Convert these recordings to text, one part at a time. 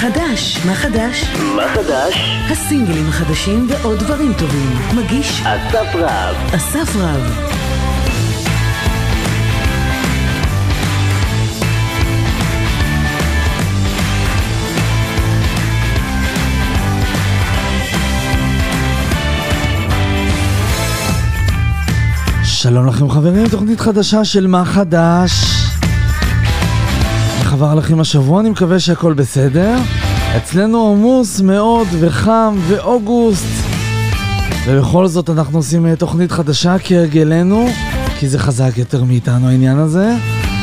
חדש? מה חדש? מה חדש? הסינגלים החדשים ועוד דברים טובים. מגיש אסף רב. אסף רב. שלום לכם חברים, תוכנית חדשה של מה חדש. איך עבר לכם השבוע? אני מקווה שהכל בסדר. אצלנו עמוס מאוד וחם ואוגוסט. ובכל זאת אנחנו עושים אה, תוכנית חדשה כהרגלנו, כי זה חזק יותר מאיתנו העניין הזה.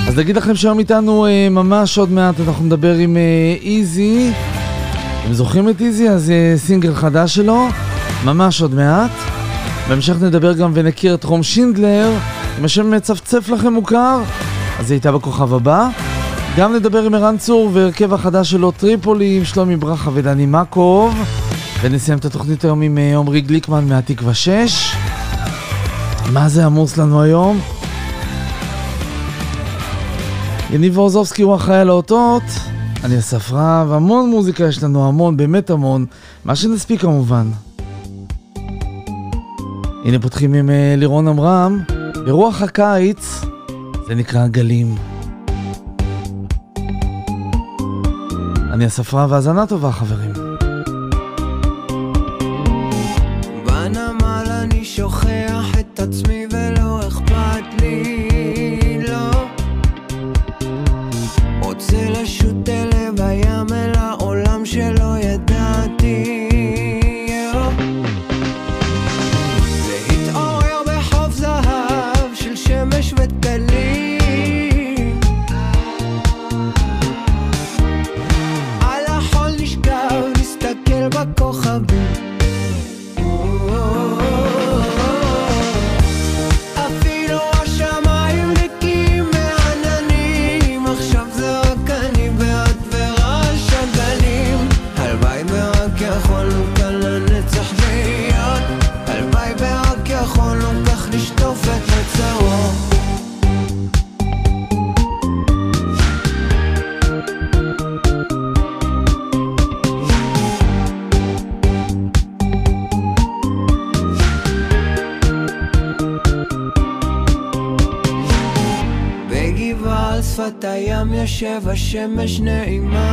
אז נגיד לכם שהיום איתנו אה, ממש עוד מעט אנחנו נדבר עם אה, איזי. אתם זוכרים את איזי? אז סינגל חדש שלו, ממש עוד מעט. בהמשך נדבר גם ונכיר את רום שינדלר, אם השם מצפצף לכם מוכר, אז היא הייתה בכוכב הבא. גם נדבר עם ערן צור והרכב החדש שלו טריפולי עם שלומי ברכה ודני מקוב. ונסיים את התוכנית היום עם אה, עמרי גליקמן מהתקווה 6. מה זה עמוס לנו היום? יניב אורזובסקי הוא אחראי על האותות, אני אסף רב, המון מוזיקה יש לנו, המון, באמת המון, מה שנספיק כמובן. הנה פותחים עם אה, לירון עמרם, ברוח הקיץ, זה נקרא גלים. אני אספרה והאזנה טובה חברים. יושב השמש נעימה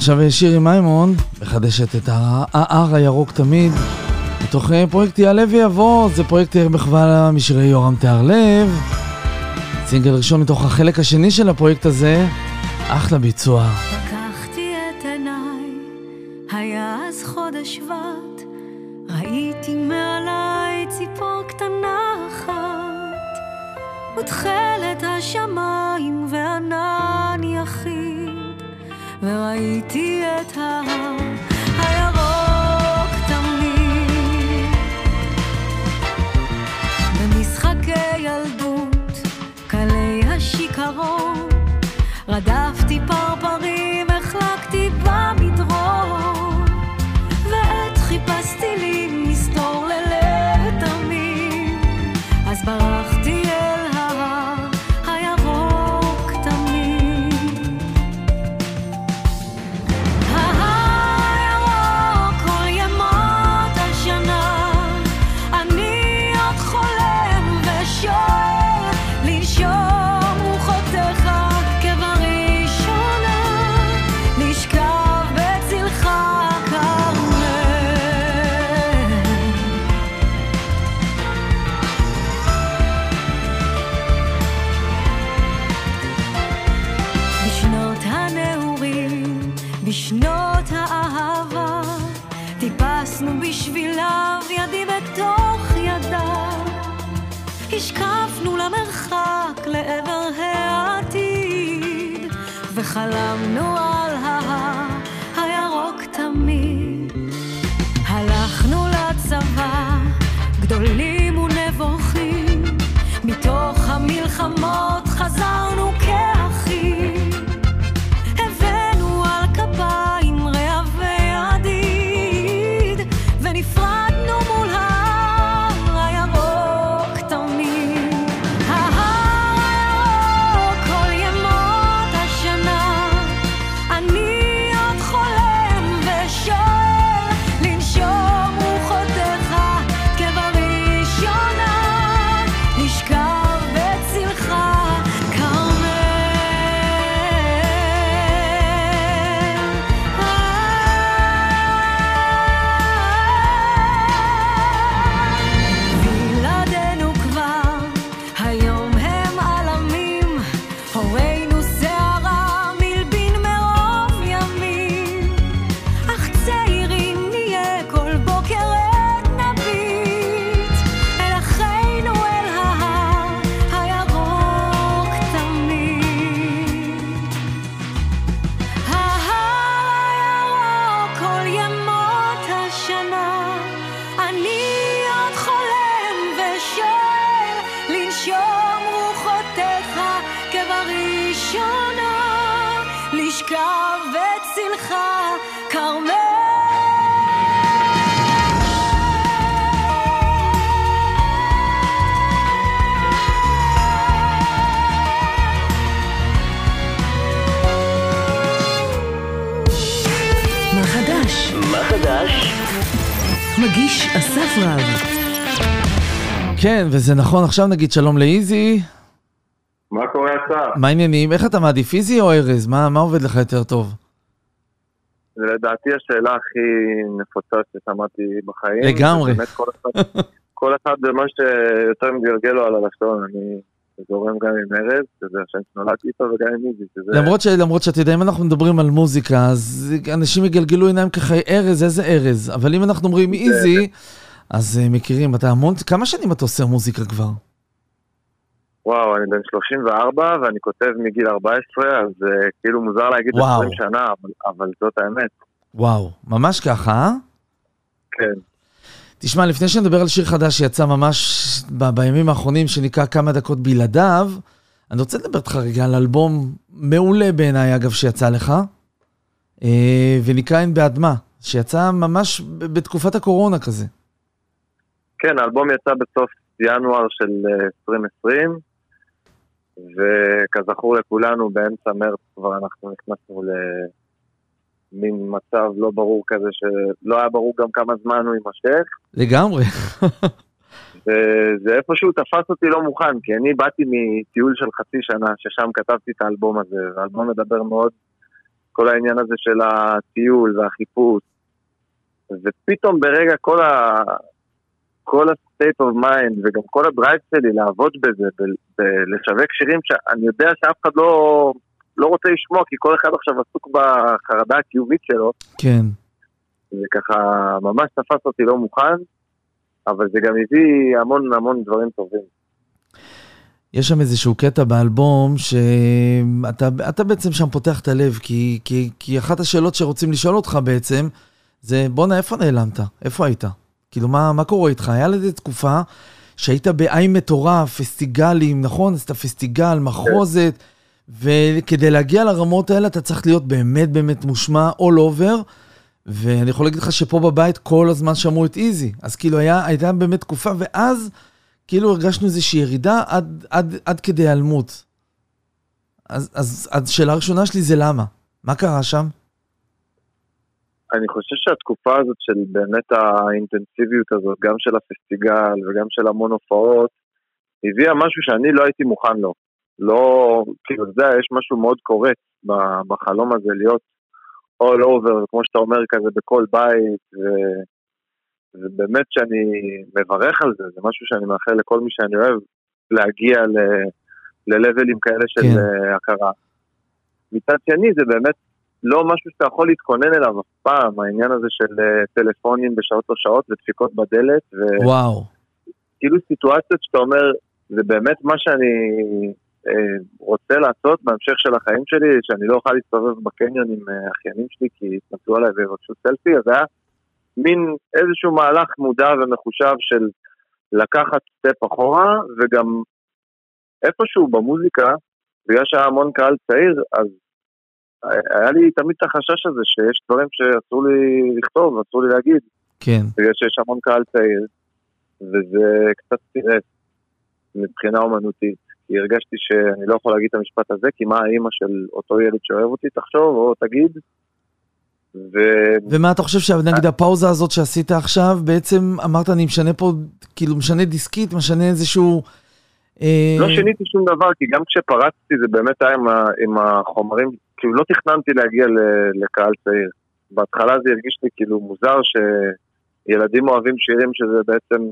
עכשיו שירי מימון מחדשת את ההר הירוק תמיד מתוך אה, פרויקט יעלה ויבוא, זה פרויקט מחווה משירי יורם תיארלב סינגל ראשון מתוך החלק השני של הפרויקט הזה, אחלה ביצוע. וחלמנו אסף רב. כן, וזה נכון, עכשיו נגיד שלום לאיזי. מה קורה אסף? מה העניינים? איך אתה מעדיף, איזי או ארז? מה, מה עובד לך יותר טוב? זה לדעתי השאלה הכי נפוצה ששמעתי בחיים. לגמרי. באמת כל אחד, כל אחד במה שיותר מתגלגל לו על הלשון, אני זורם גם עם ארז, שזה השם שנולדתי איתו, וגם עם איזי, שזה... למרות, ש, למרות שאתה יודע, אם אנחנו מדברים על מוזיקה, אז אנשים יגלגלו עיניים ככה, ארז, איזה ארז. אבל אם אנחנו אומרים איזי, אז uh, מכירים, אתה המון, כמה שנים אתה עושה מוזיקה כבר? וואו, אני בן 34 ואני כותב מגיל 14, אז uh, כאילו מוזר להגיד וואו. 20 שנה, אבל, אבל זאת האמת, וואו, ממש ככה, אה? כן. תשמע, לפני שנדבר על שיר חדש שיצא ממש ב- בימים האחרונים, שנקרא כמה דקות בלעדיו, אני רוצה לדבר איתך רגע על אלבום מעולה בעיניי, אגב, שיצא לך, אה, ונקרא אין בעד מה, שיצא ממש בתקופת הקורונה כזה. כן, האלבום יצא בסוף ינואר של אה, 2020, וכזכור לכולנו, באמצע מרץ כבר אנחנו נכנסנו למין מצב לא ברור כזה, שלא היה ברור גם כמה זמן הוא יימשך, לגמרי. וזה איפשהו תפס אותי לא מוכן, כי אני באתי מטיול של חצי שנה, ששם כתבתי את האלבום הזה, והאלבום מדבר מאוד, כל העניין הזה של הטיול והחיפוש, ופתאום ברגע כל ה... כל ה-state of mind וגם כל הדרייב שלי לעבוד בזה, בלשווק שירים שאני יודע שאף אחד לא, לא רוצה לשמוע, כי כל אחד עכשיו עסוק בחרדה הקיומית שלו, כן. זה ככה ממש תפס אותי לא מוכן, אבל זה גם הביא המון המון דברים טובים. יש שם איזשהו קטע באלבום שאתה אתה בעצם שם פותח את הלב, כי, כי, כי אחת השאלות שרוצים לשאול אותך בעצם, זה בואנה, איפה נעלמת? איפה היית? כאילו, מה, מה קורה איתך? היה לזה תקופה שהיית בעין מטורף, פסטיגלים, נכון? עשית פסטיגל, מחרוזת, וכדי להגיע לרמות האלה אתה צריך להיות באמת באמת מושמע all over, ואני יכול להגיד לך שפה בבית כל הזמן שמעו את איזי, אז כאילו היה, הייתה באמת תקופה, ואז כאילו הרגשנו איזושהי ירידה עד, עד, עד כדי היעלמות. אז, אז, אז שאלה הראשונה שלי זה למה? מה קרה שם? אני חושב שהתקופה הזאת של באמת האינטנסיביות הזאת, גם של הפסטיגל וגם של המון הופעות, הביאה משהו שאני לא הייתי מוכן לו. לא, כאילו, אתה יודע, יש משהו מאוד קורץ בחלום הזה להיות all over, כמו שאתה אומר, כזה בכל בית, ו... ובאמת שאני מברך על זה, זה משהו שאני מאחל לכל מי שאני אוהב, להגיע ל... ללבלים כאלה של כן. אה, הכרה. מצד שני, זה באמת לא משהו שאתה יכול להתכונן אליו אף פעם, העניין הזה של אה, טלפונים בשעות לא שעות ודפיקות בדלת, וכאילו וואו. סיטואציות שאתה אומר, זה באמת מה שאני אה, רוצה לעשות בהמשך של החיים שלי, שאני לא אוכל להסתובב בקניון עם אה, אחיינים שלי כי יתנצלו עליי ויבקשו סלפי, אז היה מין איזשהו מהלך מודע ומחושב של לקחת סטפ אחורה, וגם איפשהו במוזיקה, בגלל שהיה המון קהל צעיר, אז היה לי תמיד את החשש הזה שיש דברים שאסור לי לכתוב, אסור לי להגיד, כן. בגלל שיש המון קהל צעיר, וזה קצת סירס מבחינה אומנותית, כי הרגשתי שאני לא יכול להגיד את המשפט הזה, כי מה האימא של אותו ילד שאוהב אותי תחשוב או תגיד, ו... ומה אתה חושב שנגיד הפאוזה הזאת שעשית עכשיו, בעצם אמרת אני משנה פה, כאילו משנה דיסקית, משנה איזשהו... אה, לא שיניתי שום דבר, כי גם כשפרצתי זה באמת היה עם, ה, עם החומרים, כאילו לא תכננתי להגיע לקהל צעיר. בהתחלה זה הרגיש לי כאילו מוזר שילדים אוהבים שירים שזה בעצם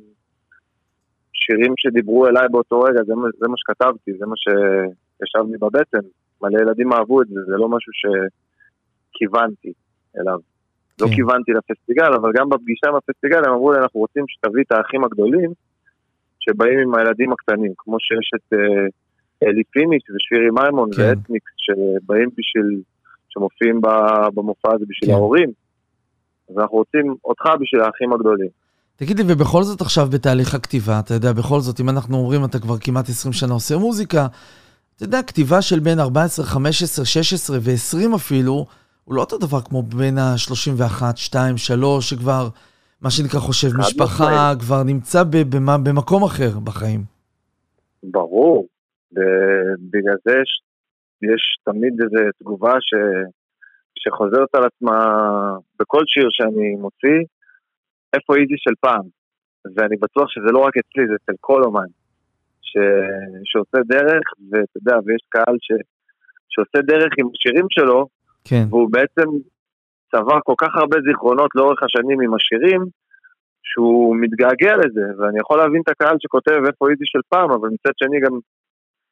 שירים שדיברו אליי באותו רגע, זה, מה- זה מה שכתבתי, זה מה שישב לי בבטן. מלא ילדים אהבו את זה, זה לא משהו שכיוונתי אליו. לא כן. כיוונתי לפסטיגל, אבל גם בפגישה עם הפסטיגל הם אמרו לי, אנחנו רוצים שתביא את האחים הגדולים שבאים עם הילדים הקטנים, כמו שיש את אה, אלי פיניש ושירי מימון כן. ואתניקס שבאים בשביל, שמופיעים במופע הזה בשביל כן. ההורים. אז אנחנו רוצים אותך בשביל האחים הגדולים. תגיד לי, ובכל זאת עכשיו בתהליך הכתיבה, אתה יודע, בכל זאת, אם אנחנו אומרים, אתה כבר כמעט 20 שנה עושה מוזיקה, אתה יודע, כתיבה של בין 14, 15, 16 ו-20 אפילו, הוא לא אותו דבר כמו בין ה-31, 2, 3, שכבר, מה שנקרא, חושב משפחה. כבר נמצא במקום אחר בחיים. ברור, ובגלל זה יש, יש תמיד איזו תגובה ש, שחוזרת על עצמה בכל שיר שאני מוציא, איפה איזי של פעם. ואני בטוח שזה לא רק אצלי, זה אצל כל אומן ש, שעושה דרך, ואתה יודע, ויש קהל ש, שעושה דרך עם השירים שלו, כן, והוא בעצם צבר כל כך הרבה זיכרונות לאורך השנים עם השירים, שהוא מתגעגע לזה, ואני יכול להבין את הקהל שכותב איפה איזי של פעם, אבל מצד שני גם,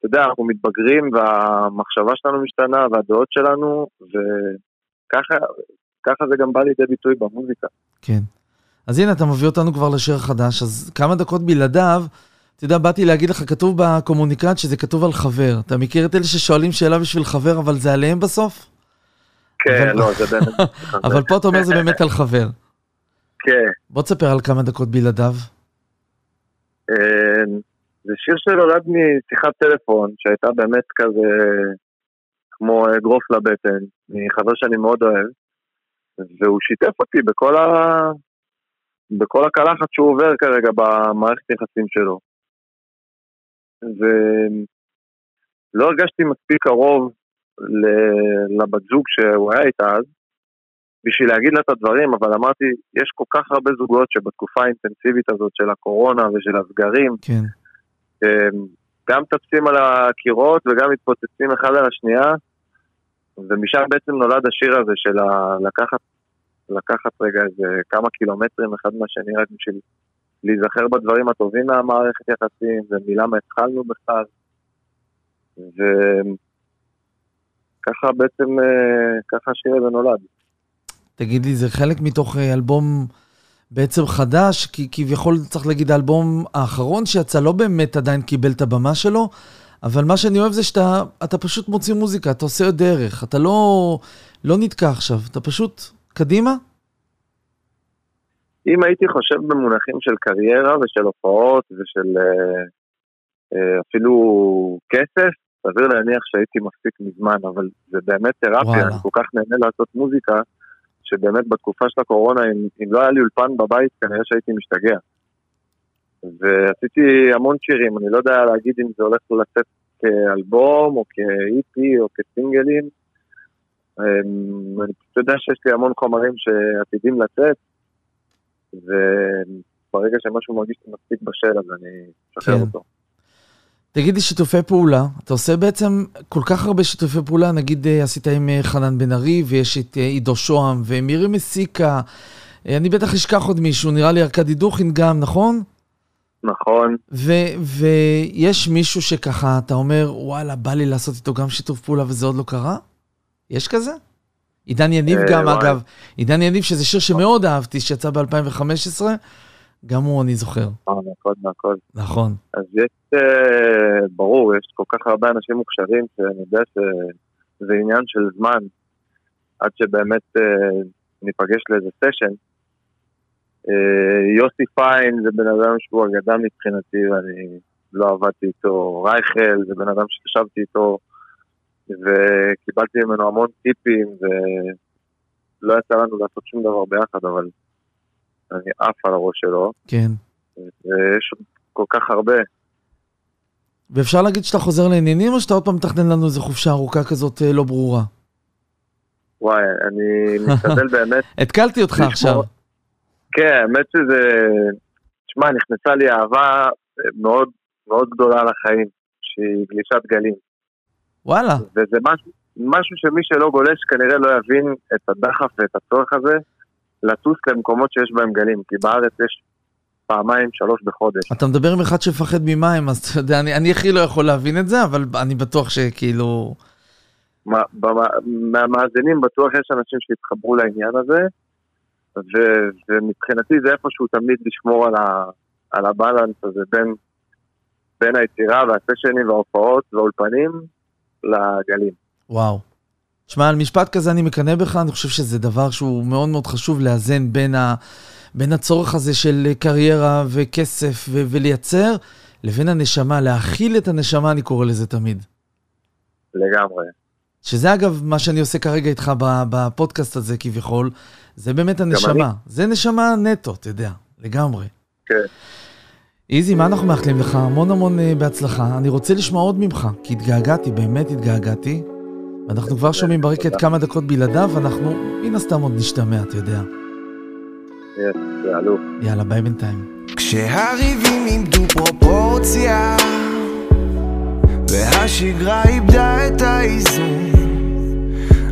אתה יודע, אנחנו מתבגרים והמחשבה שלנו משתנה והדעות שלנו, וככה ככה זה גם בא לידי ביטוי במוזיקה. כן. אז הנה, אתה מביא אותנו כבר לשיר החדש, אז כמה דקות בלעדיו, אתה יודע, באתי להגיד לך, כתוב בקומוניקט שזה כתוב על חבר. אתה מכיר את אלה ששואלים שאלה בשביל חבר, אבל זה עליהם בסוף? כן, אבל- לא, זה באמת... אבל פה אתה אומר זה באמת על חבר. כן. בוא תספר על כמה דקות בלעדיו. אה, זה שיר שנולד משיחת טלפון, שהייתה באמת כזה כמו אגרוף לבטן, מחבר שאני מאוד אוהב, והוא שיתף אותי בכל, ה... בכל הקלחת שהוא עובר כרגע במערכת יחסים שלו. ולא הרגשתי מספיק קרוב לבת זוג שהוא היה איתה אז, בשביל להגיד לה את הדברים, אבל אמרתי, יש כל כך הרבה זוגות שבתקופה האינטנסיבית הזאת של הקורונה ושל הסגרים, כן. הם גם מטפסים על הקירות וגם מתפוצצים אחד על השנייה, ומשם בעצם נולד השיר הזה של לקחת, לקחת רגע איזה כמה קילומטרים אחד מהשני רק בשביל להיזכר בדברים הטובים מהמערכת יחסים, ומלמה התחלנו בכלל. וככה בעצם, אה, ככה השיר הזה נולד. תגיד לי, זה חלק מתוך אה, אלבום בעצם חדש, כי כביכול צריך להגיד האלבום האחרון שיצא לא באמת עדיין קיבל את הבמה שלו, אבל מה שאני אוהב זה שאתה אתה פשוט מוציא מוזיקה, אתה עושה דרך, אתה לא, לא נתקע עכשיו, אתה פשוט קדימה. אם הייתי חושב במונחים של קריירה ושל הופעות ושל אה, אה, אפילו כסף, סביר להניח שהייתי מפסיק מזמן, אבל זה באמת תרפיה, וואלה. אני כל כך נהנה לעשות מוזיקה, שבאמת בתקופה של הקורונה, אם, אם לא היה לי אולפן בבית, כנראה שהייתי משתגע. ועשיתי המון שירים, אני לא יודע להגיד אם זה הולך לצאת כאלבום, או כאיפי, או כסינגלים. אמ, אני פשוט יודע שיש לי המון חומרים שעתידים לצאת, וברגע שמשהו מרגיש מספיק בשל, אז אני אשחרר כן. אותו. תגיד לי, שיתופי פעולה, אתה עושה בעצם כל כך הרבה שיתופי פעולה, נגיד אה, עשית עם אה, חנן בן ארי, ויש את אה, עידו שוהם, ומירי מסיקה, אני בטח אשכח עוד מישהו, נראה לי ארכדי דוכין גם, נכון? נכון, ויש מישהו שככה, אתה אומר, וואלה, בא לי לעשות איתו גם שיתוף פעולה וזה עוד לא קרה? יש כזה? עידן יניב גם. אגב. עידן יניב, שזה שיר שמאוד אהבתי, שיצא ב-2015, גם הוא, אני זוכר. אה, נכון, נכון. נכון. אז יש, אה, ברור, יש כל כך הרבה אנשים מוכשרים שאני יודע שזה עניין של זמן עד שבאמת אה, ניפגש לאיזה סשן. יוסי פיין זה בן אדם שהוא אגדה מבחינתי ואני לא עבדתי איתו. רייכל זה בן אדם שישבתי איתו וקיבלתי ממנו המון טיפים ולא יצא לנו לעשות שום דבר ביחד אבל אני עף על הראש שלו. כן. ויש עוד כל כך הרבה. ואפשר להגיד שאתה חוזר לעניינים, או שאתה עוד פעם מתכנן לנו איזו חופשה ארוכה כזאת אה, לא ברורה? וואי, אני משתדל באמת, התקלתי אותך לשמור- עכשיו. כן, האמת שזה, תשמע, נכנסה לי אהבה אה, מאוד מאוד גדולה לחיים, שהיא גלישת גלים. וואלה. וזה משהו, משהו שמי שלא גולש כנראה לא יבין את הדחף ואת הצורך הזה לטוס למקומות שיש בהם גלים, כי בארץ יש פעמיים, שלוש בחודש. אתה מדבר עם אחד שמפחד ממים, אז אתה יודע, אני, אני הכי לא יכול להבין את זה, אבל אני בטוח שכאילו... מה- במה- מהמאזינים בטוח יש אנשים שהתחברו לעניין הזה, ו- ומבחינתי זה איפשהו תמיד לשמור על, ה- על הבלנס הזה בין, בין היצירה והסשנים וההופעות והאולפנים לגלים. וואו. תשמע, על משפט כזה אני מקנא בך, אני חושב שזה דבר שהוא מאוד מאוד חשוב לאזן בין, ה, בין הצורך הזה של קריירה וכסף ו, ולייצר, לבין הנשמה, להכיל את הנשמה, אני קורא לזה תמיד. לגמרי. שזה אגב מה שאני עושה כרגע איתך בפודקאסט הזה כביכול, זה באמת הנשמה. זה נשמה נטו, אתה יודע, לגמרי. כן. איזי, מה אנחנו מאחלים לך? המון המון uh, בהצלחה. אני רוצה לשמוע עוד ממך, כי התגעגעתי, באמת התגעגעתי. ואנחנו כבר שומעים ברקת כמה דקות בלעדיו, ואנחנו מן הסתם עוד נשתמע, אתה יודע. אלוף. יאללה, ביי בינתיים. כשהריבים איבדו פרופורציה והשגרה איבדה את האיזון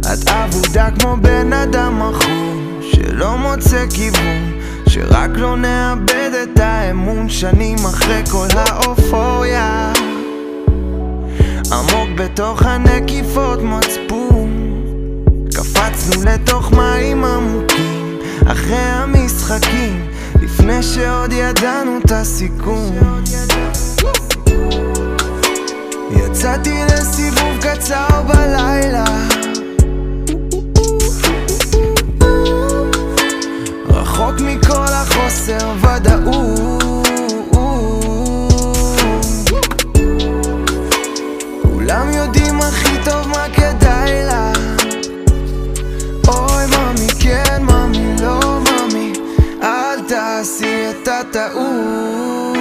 את אבודה כמו בן אדם מכור שלא מוצא כיוון שרק לא נאבד את האמון שנים אחרי כל האופוריה עמוק בתוך הנקיפות מצפון. קפצנו לתוך מים עמוקים אחרי המשחקים לפני שעוד ידענו את הסיכום. יצאתי לסיבוב קצר בלילה. רחוק מכל החוסר ודאות הטעות.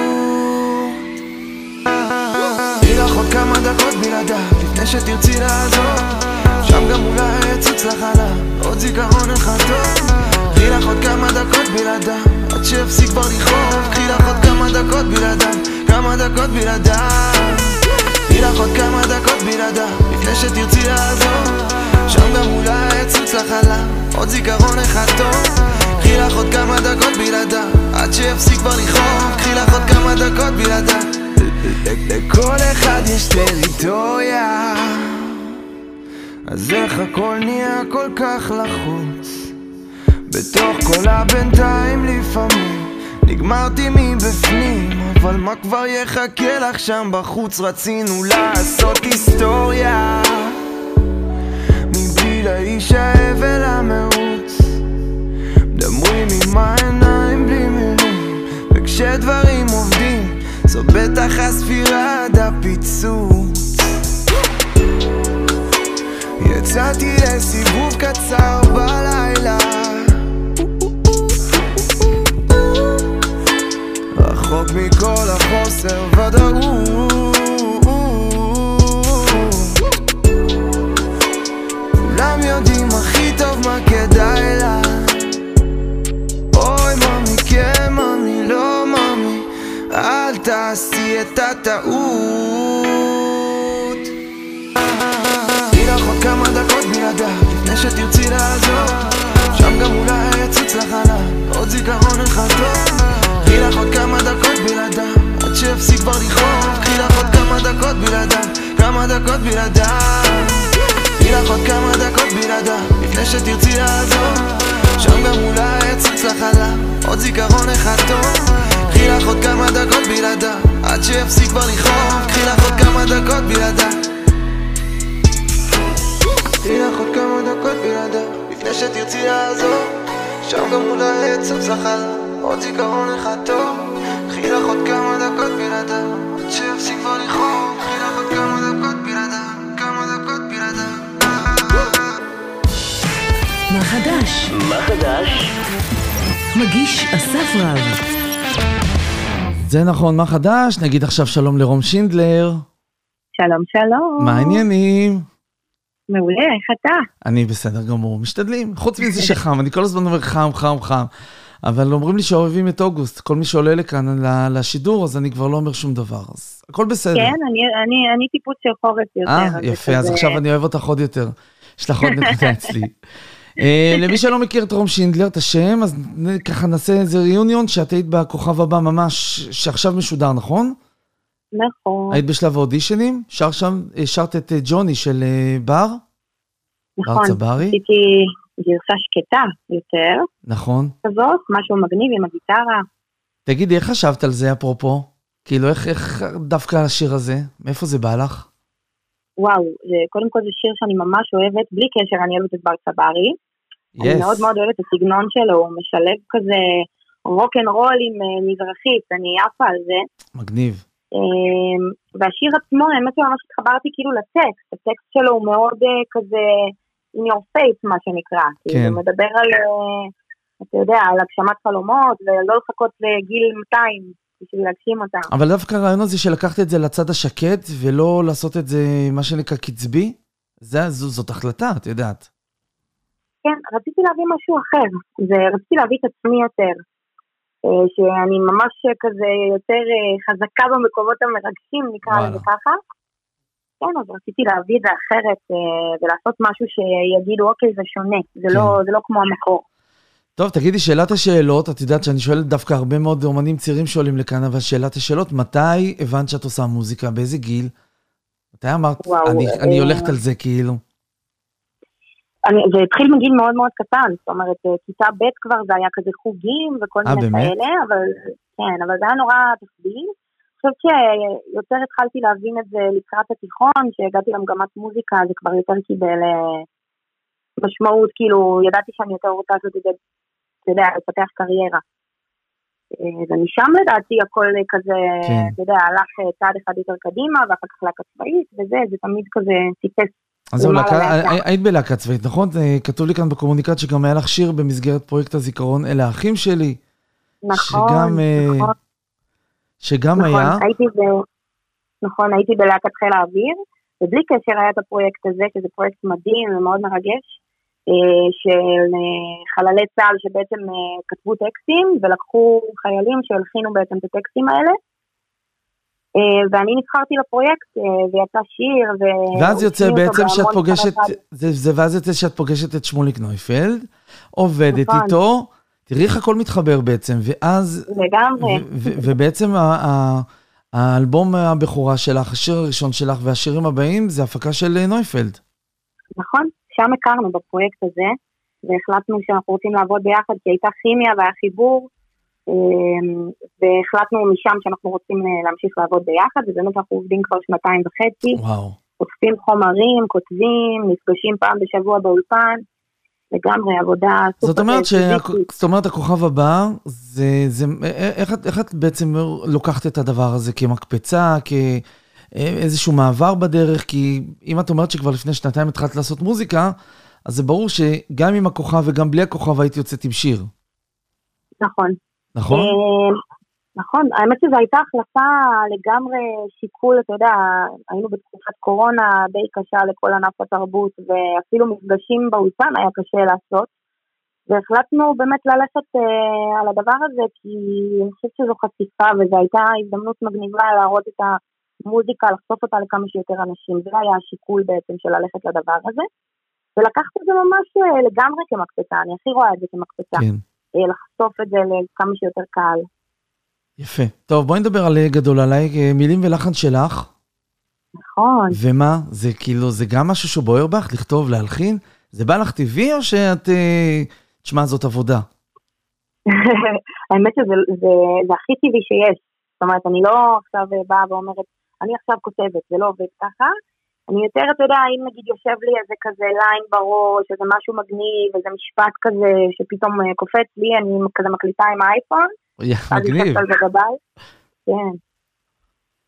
תני לך עוד כמה דקות בלעדיו לפני שתרצי לעזוב שם גם אולי יצוץ לך עליו עוד זיכרון אחד טוב. קחי לך עוד כמה דקות בלעדיו עד שיפסיק כבר לכאוב. קחי לך עוד כמה דקות בלעדיו כמה דקות בלעדיו. תני לך עוד כמה דקות בלעדיו לפני שתרצי לעזוב שם גם אולי יצוץ לך עליו עוד זיכרון אחד טוב קחי לך עוד כמה דקות בלעדיו עד שיפסיק כבר לכאוב קחי לך עוד כמה דקות בלעדיו לכל אחד יש טריטוריה. אז איך הכל נהיה כל כך לחוץ? בתוך כל הבינתיים לפעמים. נגמרתי מבפנים אבל מה כבר יחכה לך שם בחוץ? רצינו לעשות היסטוריה. מבלי להישאב אל המרוץ מדברים עם העיניים בלי מילים. וכשדברים עובדים זו בטח הספירה עד הפיצוץ יצאתי לסיבוב קצר בלילה. רחוק מכל החוסר ודאות. כולם יודעים הכי טוב מה כדאי ממי כן ממי לא ממי אל תעשי את הטעות. תני לך עוד כמה דקות בלעדיו לפני שתרצי לעזוב. שם גם אולי יצוץ לך עליו עוד זיכרון אחד טוב. קחי לך עוד כמה דקות בלעדיו עד שיפסיק כבר לכאוב. קחי לך עוד כמה דקות בלעדיו כמה דקות בלעדיו תני לך עוד כמה דקות בלעדיו לפני שתרצי לעזוב שם גם יצוץ לך עליו עוד זיכרון אחד טוב. קחי לך עוד כמה דקות בלעדיו עד שיפסיק כבר לכאוב. קחי לך עוד כמה דקות בלעדיו. תני לך עוד כמה דקות בלעדיו לפני שתרצי לעזוב. שם גם יצוץ לך עליו עוד זיכרון אחד טוב. קחי לך עוד כמה דקות בלעדיו עד שיפסיק כבר לכאוב מה חדש? מה חדש? מגיש אסף רב. זה נכון, מה חדש? נגיד עכשיו שלום לרום שינדלר. שלום שלום. מה העניינים? מעולה, איך אתה? אני בסדר גמור, משתדלים. חוץ מזה שחם, אני כל הזמן אומר חם, חם, חם. אבל אומרים לי שאוהבים את אוגוסט. כל מי שעולה לכאן ל- לשידור, אז אני כבר לא אומר שום דבר. אז הכל בסדר. כן, אני, אני, אני טיפוס של חורף יותר. אה, יפה, אז עכשיו אני אוהב אותך עוד יותר. יש לך עוד נקודה אצלי. אה, למי שלא מכיר את רום שינדלר, את השם, אז ככה נעשה איזה ריאיוניון שאת היית בכוכב הבא ממש, שעכשיו משודר, נכון? נכון, היית בשלב האודישנים? שר שם, אה, שרת את אה, ג'וני של בר? בר נכון. צברי? עשיתי גרסה שקטה יותר, נכון. כזאת, משהו מגניב עם הגיטרה. תגידי, איך חשבת על זה אפרופו? כאילו, איך, איך דווקא השיר הזה? מאיפה זה בא לך? וואו, זה, קודם כל זה שיר שאני ממש אוהבת, בלי קשר, אני אוהבת את בר צברי. אני מאוד מאוד אוהבת את הסגנון שלו, הוא משלב כזה רוקנרול עם אה, מזרחית, אני עפה על זה. מגניב. אמ, והשיר עצמו, האמת שממש התחברתי כאילו לטקסט, הטקסט שלו הוא מאוד אה, כזה in your face מה שנקרא, כן. כאילו הוא מדבר על, אה, אתה יודע, על הגשמת חלומות ולא לחכות לגיל 200 בשביל להגשים אותם. אבל דווקא הרעיון הזה של לקחת את זה לצד השקט, ולא לעשות את זה, מה שנקרא, קצבי, זה, זו, זאת החלטה, את יודעת. כן, רציתי להביא משהו אחר, ורציתי להביא את עצמי יותר, אה, שאני ממש כזה יותר אה, חזקה במקומות המרגשים, נקרא. לזה ככה. כן, אז רציתי להביא את זה אחרת אה, ולעשות משהו שיגידו, אוקיי, זה שונה, זה, כן. לא, זה לא כמו המקור. טוב, תגידי, שאלת השאלות, את יודעת שאני שואל דווקא הרבה מאוד אומנים צעירים שעולים לכאן, אבל שאלת השאלות, מתי הבנת שאת עושה מוזיקה? באיזה גיל? מתי אמרת, וואו, אני, אה, אני הולכת על זה כאילו? אני, זה התחיל מגיל מאוד מאוד קטן, זאת אומרת, אה, כיתה ב' כבר זה היה כזה חוגים וכל אה, מיני באמת? כאלה, אבל כן, אבל זה היה נורא תחביב. אני חושבת שיותר התחלתי להבין את זה לקראת התיכון, שהגעתי למגמת מוזיקה, זה כבר יותר קיבל אה, משמעות, כאילו, ידעתי שאני יותר רוצה לעשות את זה, אתה יודע, לפתח קריירה. ומשם לדעתי הכל כזה, כן. אתה יודע, הלך צעד אחד יותר קדימה, ואחר כך להקה צבאית, וזה, זה תמיד כזה טיפס אז זהו, לאט. היית בלהקה צבאית, נכון? כתוב לי כאן בקומוניקט שגם היה לך שיר במסגרת פרויקט הזיכרון, אלה האחים שלי, נכון, שגם, אה, נכון. שגם נכון, היה, הייתי ב... נכון, הייתי בלהקת חיל האוויר, ובלי קשר היה את הפרויקט הזה, שזה פרויקט מדהים ומאוד מרגש, אה, של אה, חללי צה"ל שבעצם כתבו טקסטים, ולקחו חיילים שהלחינו בעצם את הטקסטים האלה. אה, ואני נבחרתי לפרויקט, אה, ויצא שיר, ו... ואז יוצא בעצם שאת פוגשת, חללי צה"ל. זה, זה, ואז יוצא שאת פוגשת את שמוליק נויפלד, עובדת נכון. איתו, תראי איך הכל מתחבר בעצם, ואז, לגמרי. ובעצם ה- ה- האלבום הבכורה שלך, השיר הראשון שלך והשירים הבאים זה הפקה של אה, נויפלד. נכון, שם הכרנו בפרויקט הזה, והחלטנו שאנחנו רוצים לעבוד ביחד, כי הייתה כימיה והיה חיבור, והחלטנו משם שאנחנו רוצים אה, להמשיך לעבוד ביחד, ובאמת אנחנו עובדים כבר שנתיים וחצי. וואו. אוספים חומרים, כותבים, נפגשים פעם בשבוע באולפן, לגמרי עבודה סופר זאת אומרת, ש... זאת אומרת, הכוכב הבא, זה, זה, איך, את- איך את בעצם לוקחת את הדבר הזה כמקפצה, כאיזשהו מעבר בדרך? כי אם את אומרת שכבר לפני שנתיים התחלת לעשות מוזיקה, אז זה ברור שגם עם הכוכב וגם בלי הכוכב היית יוצאת עם שיר, נכון. נכון? אה, נכון, האמת שזו הייתה החלטה לגמרי שיקול, אתה יודע, היינו בתקופת קורונה די קשה לכל ענף התרבות, ואפילו מפגשים באולפן היה קשה לעשות. והחלטנו באמת ללכת אה, על הדבר הזה, כי אני חושבת שזו חשיפה, וזו הייתה הזדמנות מגניבה להראות את המוזיקה, לחשוף אותה לכמה שיותר אנשים. זה היה השיקול בעצם של ללכת לדבר הזה. ולקחת את זה ממש אה, לגמרי כמקפצה, אני הכי רואה את זה כמקפצה. כן. אה, לחשוף את זה לכמה שיותר קהל. יפה. טוב, בואי נדבר על גדול עליי, אה, מילים ולחן שלך. נכון. ומה? זה כאילו, זה גם משהו שבוער בך, לכתוב, להלחין? זה בא לך טבעי או שאת... אה, תשמע, זאת עבודה. האמת שזה זה, זה הכי טבעי שיש. זאת אומרת, אני לא עכשיו באה ואומרת, אני עכשיו כותבת, זה לא עובד ככה. אני יותר, אתה יודע, אם נגיד יושב לי איזה כזה ליין בראש, איזה משהו מגניב, איזה משפט כזה שפתאום אה, קופץ לי, אני כזה מקליטה עם האייפון, מגניב. כן.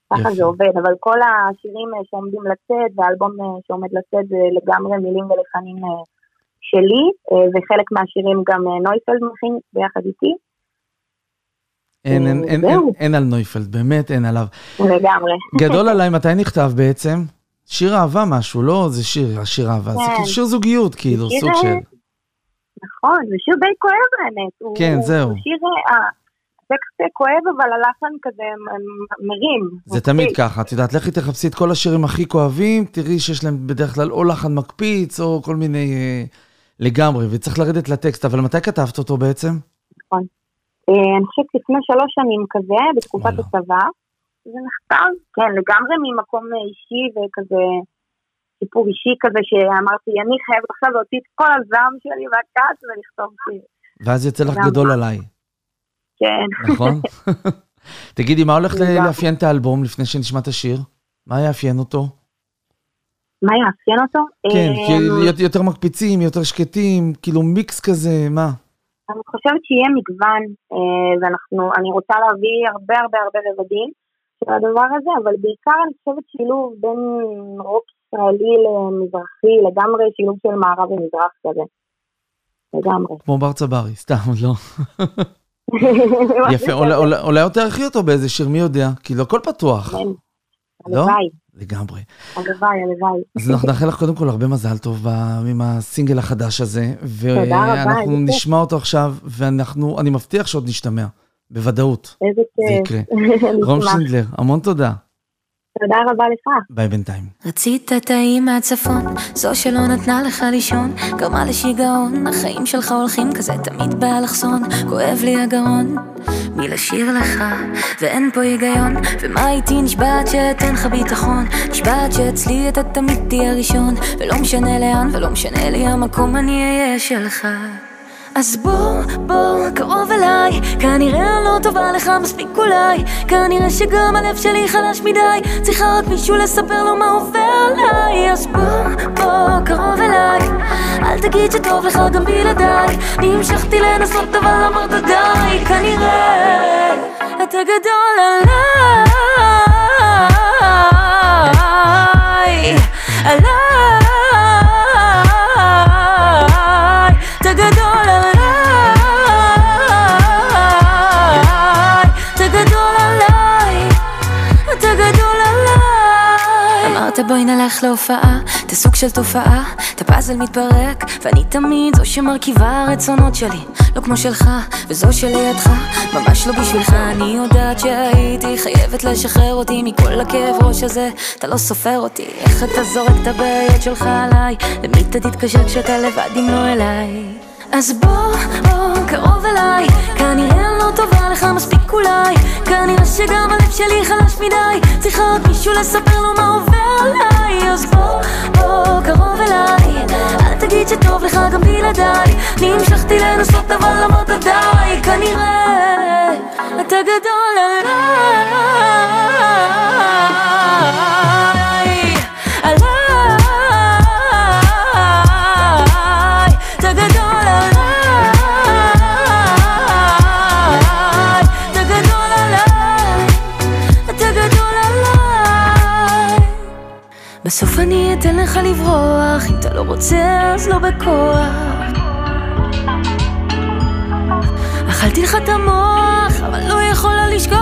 ככה. זה עובד, אבל כל השירים אה, שעומדים לצאת, והאלבום אה, שעומד לצאת זה לגמרי מילים ולחנים שלי, וחלק מהשירים גם נויפלד מכין ביחד איתי, אין, אין, אין, אין. אין על נויפלד, באמת אין עליו. לגמרי. גדול עליי, מתי נכתב בעצם? שיר אהבה משהו, לא? זה שיר, השיר אהבה. זה כן. כאילו שיר זוגיות, כאילו, שיר, סוג אה, של... נכון, זה שיר די כואב האמת. כן, הוא- זהו. הוא שיר, אה, הטקסט כואב, אבל הלחן כזה מרים. זה תמיד ככה, את יודעת, לכי תחפשי את כל השירים הכי כואבים, תראי שיש להם בדרך כלל או לחן מקפיץ, או כל מיני... אה, לגמרי, וצריך לרדת לטקסט, אבל מתי כתבת אותו בעצם? אה, אני חושבת לפני שלוש שנים כזה, בתקופת. הצבא, זה נכתב, כן, לגמרי ממקום אה, אישי וכזה, סיפור אישי כזה, שאמרתי, אני חייבת עכשיו להוציא את כל הזעם שלי והכעס ולכתוב שיר. ואז יצא לך. גדול עליי, כן. נכון? תגידי, מה הולך. לאפיין את האלבום לפני שנשמע את השיר? מה יאפיין אותו? מה יאפיין אותו? כן, כי יותר מקפיצים, יותר שקטים, כאילו מיקס כזה, מה? אני חושבת שיהיה מגוון, אה, ואנחנו, אני רוצה להביא הרבה הרבה הרבה רבדים של הדבר הזה, אבל בעיקר אני חושבת שילוב בין רוק ישראלי למזרחי, לגמרי שילוב של מערב ומזרח כזה. לגמרי. כמו בר צברי, סתם, לא. יפה, אולי- עוד תערכי אותו באיזה שיר, מי יודע? כאילו, הכל פתוח. כן. לא? הלוואי, לגמרי. הלוואי, הלוואי. אז אנחנו נאחל לך קודם כל הרבה מזל טוב עם הסינגל החדש הזה. תודה רבה, ואנחנו. נשמע אותו עכשיו, ואנחנו, אני מבטיח שעוד נשתמע. בוודאות. איזה כיף. יקרה. רום. שינדלר, המון תודה. תודה רבה לך. ביי בינתיים. רצית טעים מהצפון, זו שלא נתנה לך לישון, גרמה לשיגעון, החיים שלך הולכים כזה תמיד באלכסון, כואב לי הגרון, מלשיר לך, ואין פה היגיון, ומה איתי נשבעת שאתן לך ביטחון, נשבעת שאצלי אתה תמיד תהיה ראשון, ולא משנה לאן ולא משנה לי המקום אני אהיה שלך. אז בוא, בוא, קרוב אליי. כנראה אני לא טובה לך מספיק אולי. כנראה שגם הלב שלי חלש מדי. צריכה רק מישהו לספר לו מה עובר עליי. אז בוא, בוא, קרוב אליי. אל תגיד שטוב לך גם בלעדיי. נמשכתי לנסות אבל אמרת די. כנראה אתה גדול עליי. עליי אמרת בואי נלך להופעה, אתה סוג של תופעה, אתה פאזל מתפרק, ואני תמיד זו שמרכיבה הרצונות שלי, לא כמו שלך, וזו שלידך, ממש לא בשבילך, אני יודעת שהייתי חייבת לשחרר אותי מכל הכאב ראש הזה, אתה לא סופר אותי, איך אתה זורק את הבעיות שלך עליי, למי אתה תתקשר כשאתה לבד אם לא אליי? אז בוא, בוא, קרוב אליי, כנראה אני לא טובה לך מספיק אולי, כנראה שגם הלב שלי חלש מדי צריכה רק מישהו לספר לו מה עובר עליי. אז בוא, בוא, קרוב אליי אל תגיד שטוב לך גם בלעדיי. נמשכתי לנסות אבל אמרת די כנראה אתה גדול עליי בסוף אני אתן לך לברוח אם אתה לא רוצה אז לא בכוח. אכלתי לך את המוח אבל לא יכולה לשכוח.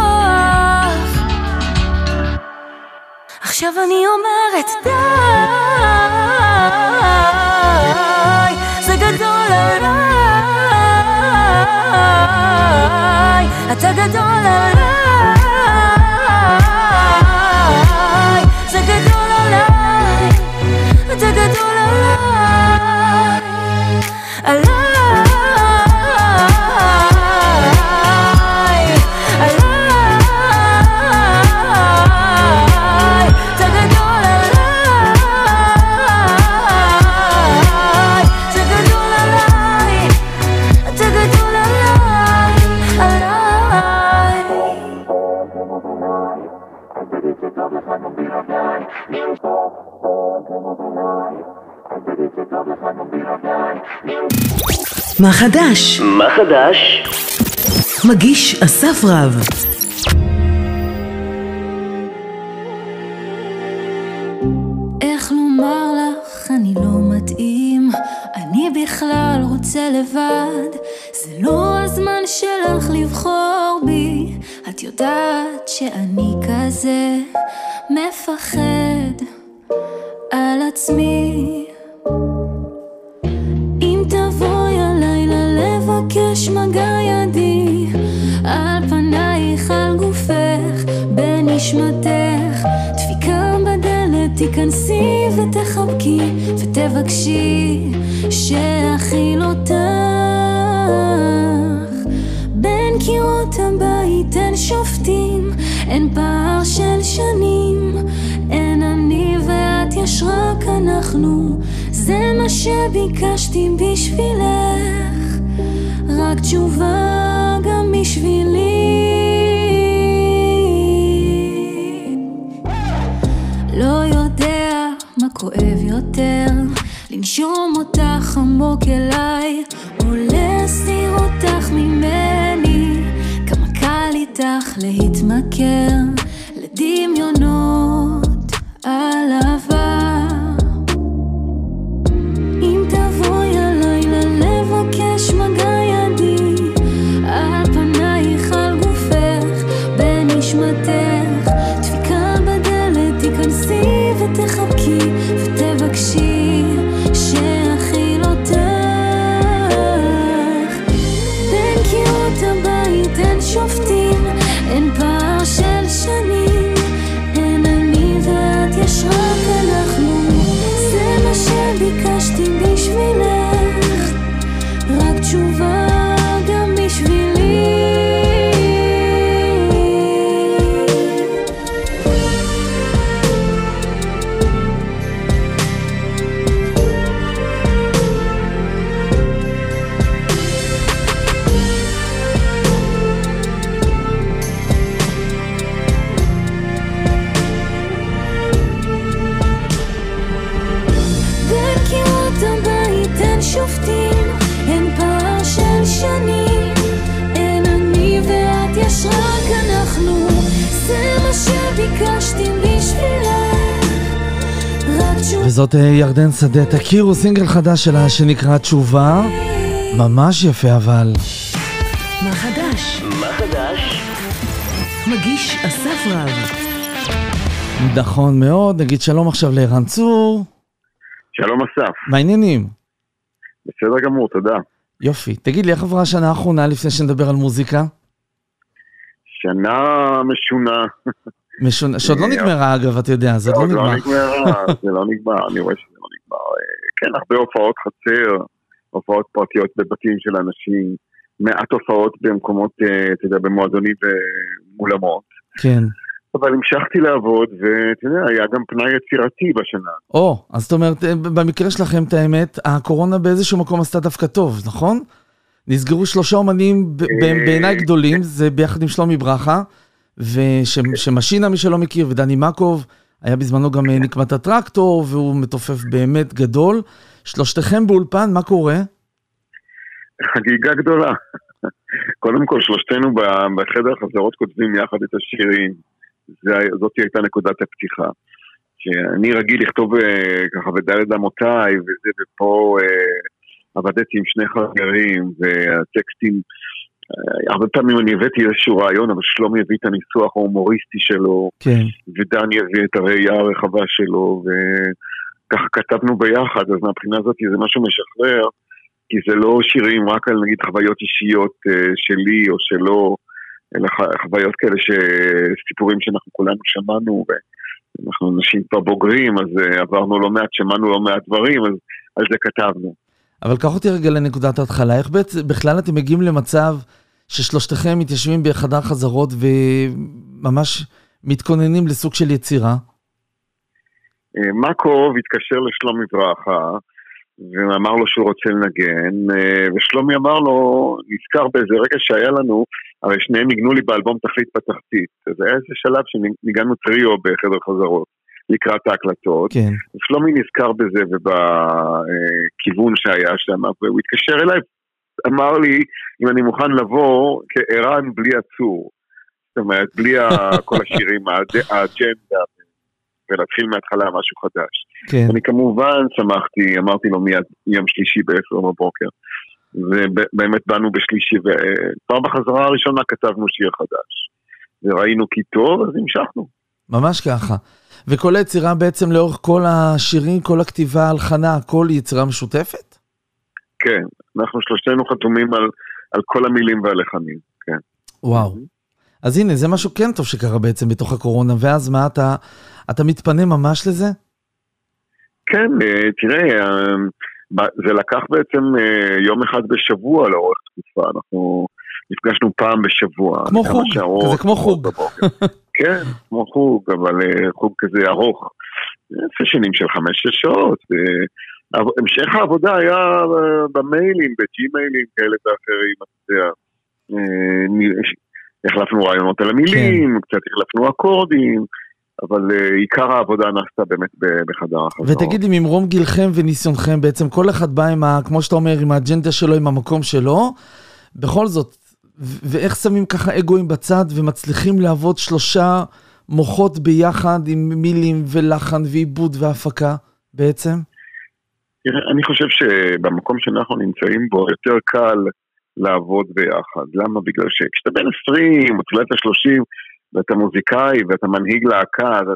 עכשיו אני אומרת די זה גדול עליי. אתה גדול עליי עליי מה חדש? מה חדש? מגיש אסף רב. איך לומר לך, אני לא מתאים, אני בכלל רוצה לבד. זה לא הזמן שלך לבחור בי, את יודעת שאני כזה מפחד על עצמי. לבקש מגע ידי על פנייך, על גופך, בנשמתך. דפיקה בדלת, תיכנסי ותחבקי ותבקשי שאכיל אותך בין קירות הבית אין שופטים, אין פער של שנים. אין אני ואת, יש רק אנחנו. זה מה שביקשתי בשבילך רק תשובה גם בשבילי. לא יודע מה כואב יותר לנשום אותך עמוק אליי או להסיר אותך ממני. כמה קל איתך להתמכר וזאת אה, ירדן שדה, תכירו סינגל חדש שלה שנקרא תשובה. ממש יפה אבל. מה חדש? מה חדש? מגיש אסף רב. נכון מאוד, נגיד שלום עכשיו לערן צור. שלום אסף, מה העניינים? בסדר גמור, תודה. יופי. תגיד לי, איך עברה השנה האחרונה לפני שנדבר על מוזיקה? שנה משונה. משונה, שעוד לא נגמרה אגב, אתה יודע, זה עוד לא נגמר. לא נגמרה, זה לא נגמר, אני רואה שזה לא נגמר. אה, כן, הרבה הופעות חצר, הופעות פרטיות בבתים של אנשים, מעט הופעות במקומות, אה, אתה יודע, במועדונים ומולמות. כן. אבל המשכתי לעבוד, ואתה יודע, היה גם פנאי יצירתי בשנה. או, אז זאת אומרת, אה, במקרה שלכם, את האמת, הקורונה באיזשהו מקום עשתה דווקא טוב, נכון? נסגרו שלושה אומנים אה, בעיניי גדולים, זה ביחד עם שלומי ברכה, ושמשינה, מי שלא מכיר, ודני מקוב, היה בזמנו גם אה, נקמת הטרקטור, והוא מתופף באמת גדול. שלושתכם באולפן, מה קורה? חגיגה גדולה. קודם כל, שלושתנו בחדר החזרות כותבים יחד את השירים. זאת הייתה נקודת הפתיחה. שאני רגיל לכתוב אה, ככה בדלת אמותיי, וזה, ופה אה, עבדתי עם שני חברים, והטקסטים, הרבה פעמים אני הבאתי איזשהו רעיון, אבל שלומי הביא את הניסוח ההומוריסטי שלו, כן. ודני הביא את הראייה הרחבה שלו, וככה כתבנו ביחד, אז מהבחינה הזאת זה משהו משחרר, כי זה לא שירים רק על נגיד חוויות אישיות אה, שלי או שלו, אלא חוויות כאלה שסיפורים שאנחנו כולנו שמענו, ואנחנו אנשים כבר בוגרים, אז אה, עברנו לא מעט, שמענו לא מעט דברים, אז על זה כתבנו. אבל קח אותי רגע לנקודת ההתחלה, איך בעצם, בכלל אתם מגיעים למצב ששלושתכם מתיישבים בחדר חזרות וממש מתכוננים לסוג של יצירה? אה, מקוב התקשר לשלומי ברכה ואמר לו שהוא רוצה לנגן, אה, ושלומי אמר לו, נזכר באיזה רגע שהיה לנו, הרי שניהם ניגנו לי באלבום תכלית בתחתית, אז היה איזה שלב שניגענו טריו בחדר חזרות לקראת ההקלטות, כן. שלומי נזכר בזה ובכיוון שהיה שם, והוא התקשר אליי, אמר לי אם אני מוכן לבוא כערן בלי עצור. זאת אומרת, בלי כל השירים, האג'נדה, ולהתחיל מההתחלה משהו חדש. כן. אני כמובן שמחתי, אמרתי לו מיד יום שלישי בעשר בבוקר. ובאמת באנו בשלישי, וכבר בחזרה הראשונה כתבנו שיר חדש. וראינו כי טוב, אז המשכנו. ממש ככה. וכל היצירה בעצם לאורך כל השירים, כל הכתיבה, הלחנה, הכל יצירה משותפת? כן, אנחנו שלושתנו חתומים על, על כל המילים והלחנים, כן. וואו. אז הנה, זה משהו כן טוב שקרה בעצם בתוך הקורונה, ואז מה, אתה, אתה מתפנה ממש לזה? כן, אה, תראה, אה, זה לקח בעצם אה, יום אחד בשבוע לאורך תקופה, אנחנו נפגשנו פעם בשבוע. כמו חוג, שעות, כזה כמו חוג. כן, כמו חוג, אבל אה, חוג כזה ארוך. סשנים של חמש-שש שעות. המשך העבודה היה אה, במיילים, בג'ימיילים כאלה ואחרים, אתה יודע. אה, החלפנו רעיונות על המילים, קצת החלפנו אקורדים, אבל אה, עיקר העבודה נעשתה באמת בחדר החזרות. ותגיד לי, ממרום גילכם וניסיונכם, בעצם כל אחד בא עם ה... כמו שאתה אומר, עם האג'נדה שלו, עם המקום שלו, בכל זאת, ואיך שמים ככה אגואים בצד ומצליחים לעבוד שלושה מוחות ביחד עם מילים ולחן ועיבוד והפקה, בעצם? אני חושב שבמקום שאנחנו נמצאים בו יותר קל לעבוד ביחד. למה? בגלל שכשאתה בן 20 או תחילת ה-30 ואתה מוזיקאי ואתה מנהיג להקה, אז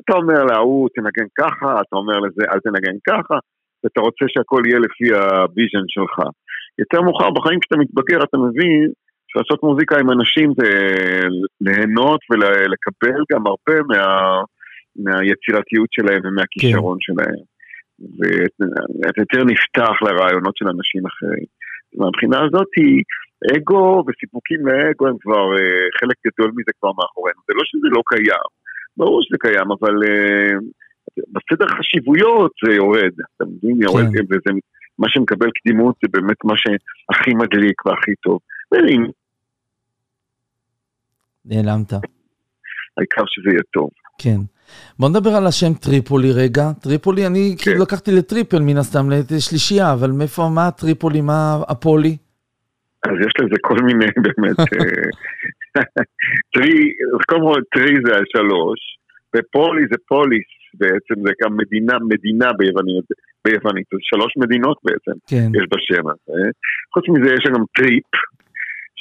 אתה אומר להוא תנגן ככה, אתה אומר לזה אל תנגן ככה, ואתה רוצה שהכל יהיה לפי ה vision שלך. יותר מאוחר בחיים כשאתה מתבגר אתה מבין שלעשות מוזיקה עם אנשים זה ליהנות ולקבל גם הרבה מה, מהיצירתיות שלהם ומהכישרון כן. שלהם. ואתה יותר נפתח לרעיונות של אנשים אחרים. מהבחינה הזאת האגו וסיפוקים לאגו הם כבר, אה, חלק גדול מזה כבר מאחורינו. זה לא שזה לא קיים, ברור שזה קיים, אבל אה, בסדר חשיבויות זה יורד, אתה מבין? כן. יורד, וזה, מה שמקבל קדימות זה באמת מה שהכי מדליק והכי טוב. ואין... נעלמת. העיקר שזה יהיה טוב. כן. בוא נדבר על השם טריפולי רגע. טריפולי, אני כן. כאילו לקחתי ל triple מן הסתם, לשלישייה, אבל מאיפה, מה הטריפולי, מה הפולי? אז יש לזה כל מיני באמת, טרי, קודם כל טרי זה השלוש, ופולי זה פוליס בעצם, זה גם מדינה, מדינה ביוונית, ביוונית, זה שלוש מדינות בעצם, כן. יש בשם הזה. חוץ מזה יש גם טריפ,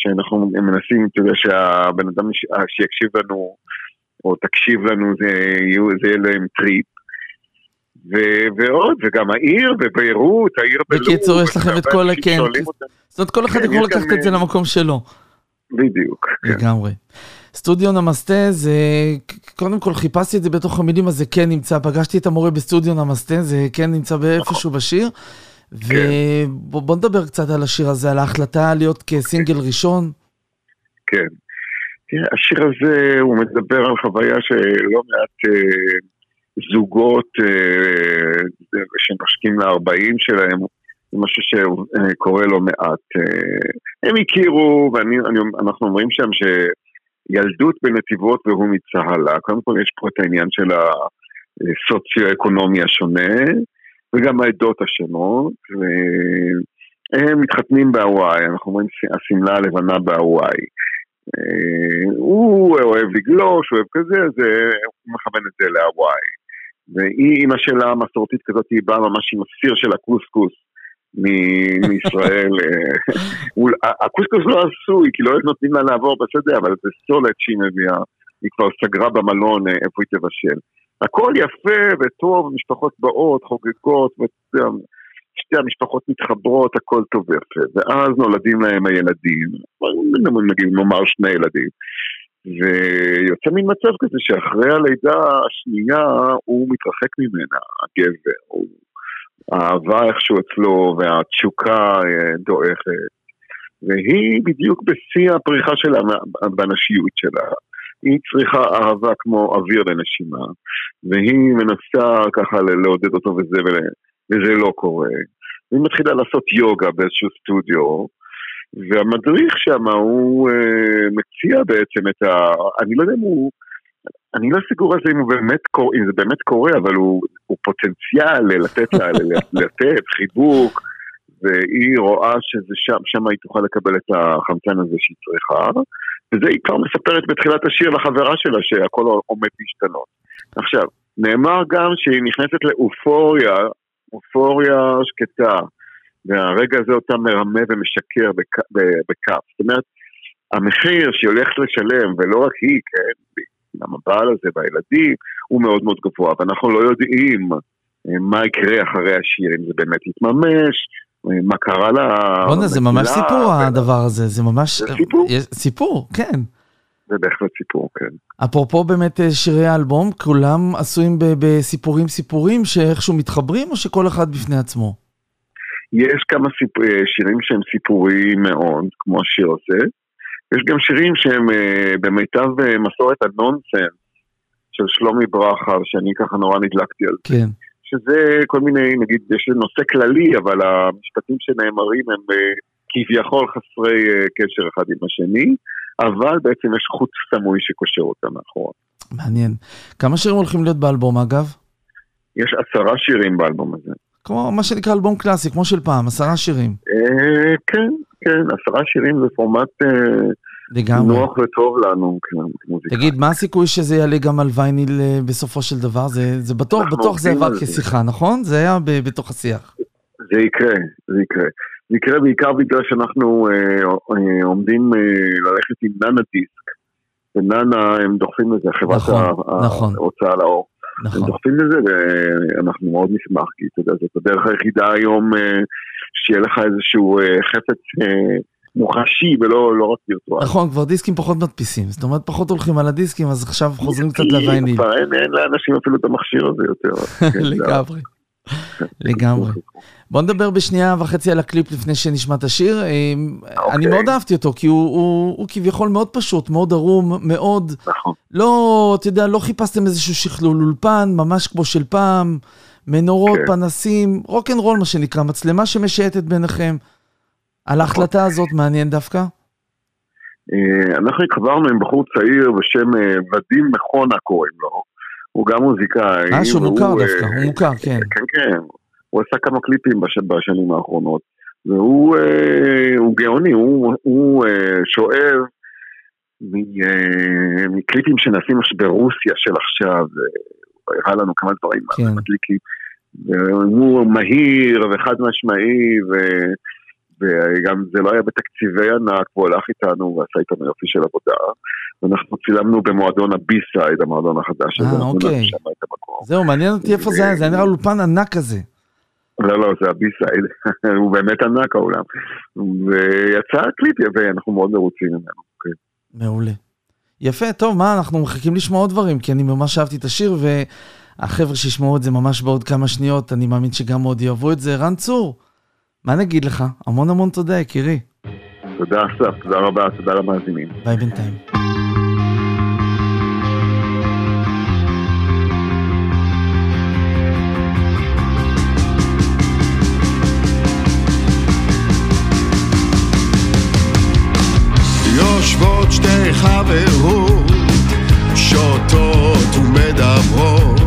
שאנחנו מנסים, אתה יודע, שהבן אדם שיקשיב לנו, או תקשיב לנו, זה יהיה להם טריפ. ו- ועוד, וגם העיר בביירות, העיר בלוב. בקיצור, יש לכם את כל, כן, זאת אומרת, כל אחד כן, יכול לקחת את זה למקום שלו. בדיוק. לגמרי. סטודיו נמסטה זה, קודם כל חיפשתי את זה בתוך המילים, אז זה כן נמצא, פגשתי את המורה בסטודיו נמסטה, זה כן נמצא באיפשהו בשיר. ובוא נדבר קצת על השיר הזה, על ההחלטה להיות כסינגל ראשון. כן. תראה, השיר הזה, הוא מדבר על חוויה שלא מעט אה, זוגות אה, שנושקים ל-40 שלהם, זה משהו שקורה לא מעט. אה, הם הכירו, ואנחנו אומרים שם שילדות בנתיבות והוא מצהלה. קודם כל יש פה את העניין של הסוציו-אקונומי השונה, וגם העדות השונות. הם מתחתנים בהוואי, אנחנו אומרים השמלה הלבנה בהוואי. אה, הוא אוהב לגלוש, אוהב כזה, אז אה, הוא מכוון את זה להוואי. והיא, אימא שלה המסורתית כזאת, היא באה ממש עם הסיר של הקוסקוס מישראל. אה, הקוסקוס לא עשוי, כי לא נותנים לה לעבור בשדה, אבל זה סולת שהיא מביאה. היא כבר סגרה במלון איפה היא תבשל. הכל יפה וטוב, משפחות באות, חוגגות, שתי המשפחות מתחברות, הכל טוב ויפה. ואז נולדים להם הילדים, נגיד נאמר שני ילדים. ויוצא מין מצב כזה שאחרי הלידה השנייה הוא מתרחק ממנה, הגבר, הוא... האהבה איכשהו אצלו והתשוקה אה, דועכת. והיא בדיוק בשיא הפריחה שלה בנשיות שלה. היא צריכה אהבה כמו אוויר לנשימה, והיא מנסה ככה לעודד אותו וזה, וזה לא קורה. היא מתחילה לעשות יוגה באיזשהו סטודיו, והמדריך שם הוא אה, מציע בעצם את ה... אני לא יודע אם הוא... אני לא סגור על זה אם, הוא באמת קור... אם זה באמת קורה, אבל הוא, הוא פוטנציאל לתת לה, לתת חיבוק, והיא רואה שזה שם, שם היא תוכל לקבל את החמצן הזה שהיא צריכה, וזה היא כבר מספרת בתחילת השיר לחברה שלה שהכל עומד להשתנות. עכשיו, נאמר גם שהיא נכנסת לאופוריה אופוריה שקטה, והרגע הזה אותה מרמה ומשקר בכף. זאת אומרת, המחיר שהיא הולכת לשלם, ולא רק היא, כן, גם הבעל הזה והילדים, הוא מאוד מאוד גבוה, ואנחנו לא יודעים אה, מה יקרה אחרי השיר, אם זה באמת יתממש, מה קרה לה... בוא'נה, זה ממש סיפור הדבר הזה, זה ממש... זה סיפור? סיפור, כן. זה בהחלט סיפור, כן. אפרופו באמת אה, שירי האלבום, כולם עשויים בסיפורים סיפורים שאיכשהו מתחברים, או שכל אחד בפני עצמו? יש כמה סיפ... אה, שירים שהם סיפוריים מאוד, כמו השיר הזה. יש גם שירים שהם אה, במיטב מסורת הנונסנס של שלומי ברכה, שאני ככה נורא נדלקתי על זה. כן. שזה כל מיני, נגיד, יש נושא כללי, אבל המשפטים שנאמרים הם כביכול חסרי קשר אחד עם השני. אבל בעצם יש חוט סמוי שקושר אותה מאחורה. מעניין. כמה שירים הולכים להיות באלבום אגב? יש עשרה שירים באלבום הזה. כמו מה שנקרא אלבום קלאסי, כמו של פעם, עשרה שירים. אה, כן, כן, עשרה שירים זה פורמט אה, לגמרי. נוח וטוב לנו כמוזיקה. תגיד, מה הסיכוי שזה יעלה גם על וייניל אה, בסופו של דבר? זה, זה בטוח, בטוח זה עבר כשיחה, נכון? זה היה בתוך השיח. זה יקרה, זה יקרה. זה יקרה בעיקר בגלל שאנחנו אה, אה, עומדים אה, ללכת עם ננה דיסק, וננה הם דוחפים לזה, חברת נכון, נכון. ההוצאה לאור. נכון. הם דוחפים לזה ואנחנו מאוד נשמח, כי אתה יודע, זאת הדרך היחידה היום אה, שיהיה לך איזשהו אה, חפץ אה, מוחשי ולא לא רק וירטואלי. נכון, כבר דיסקים פחות מדפיסים, זאת אומרת פחות הולכים על הדיסקים, אז עכשיו חוזרים קצת לוויינים. אין, אין לאנשים אפילו את המכשיר הזה יותר. לגמרי. לגמרי. בוא נדבר בשנייה וחצי על הקליפ לפני שנשמע את השיר. Okay. אה, אני אוקיי. מאוד אהבתי אותו, כי הוא, הוא, הוא כביכול מאוד פשוט, מאוד ערום, מאוד... נכון. לא, אתה יודע, לא חיפשתם איזשהו שכלול אולפן, ממש כמו של פעם, מנורות, okay. כן. פנסים, רוקנרול מה שנקרא, מצלמה שמשייטת ביניכם. על. ההחלטה הזאת מעניין דווקא? אה, אנחנו התחברנו עם בחור צעיר בשם אה, ודים מכונה קוראים לו. הוא גם מוזיקאי. אה, שהוא מוכר דווקא, הוא מוכר, כן. כן, כן. הוא עשה כמה קליפים בש... בשנים האחרונות, והוא אה, גאוני, הוא, הוא אה, שואב אה, מקליפים שנעשים ברוסיה של עכשיו, הוא הראה לנו כמה דברים כן. מדליקים. והוא מהיר וחד משמעי, ו... וגם זה לא היה בתקציבי ענק, והוא הלך איתנו ועשה איתנו יופי של עבודה. ואנחנו צילמנו במועדון ה B-Side, המועדון החדש הזה. אה, אוקיי. זהו, מעניין אותי איפה זה היה, זה נראה אולפן ענק כזה. לא, לא, זה ה B-Side, הוא באמת ענק העולם. ויצא קליפ יפה, אנחנו מאוד מרוצים ממנו. כן. מעולה. יפה, טוב, מה, אנחנו מחכים לשמוע עוד דברים, כי אני ממש אהבתי את השיר, והחבר'ה שישמעו את זה ממש בעוד כמה שניות, אני מאמין שגם עוד יאהבו את זה. רן צור, מה נגיד לך? המון המון תודה, יקירי. תודה אסף, תודה רבה, תודה למאזינים. ביי בינתיים. יושבות שתי חברות, שותות ומדברות,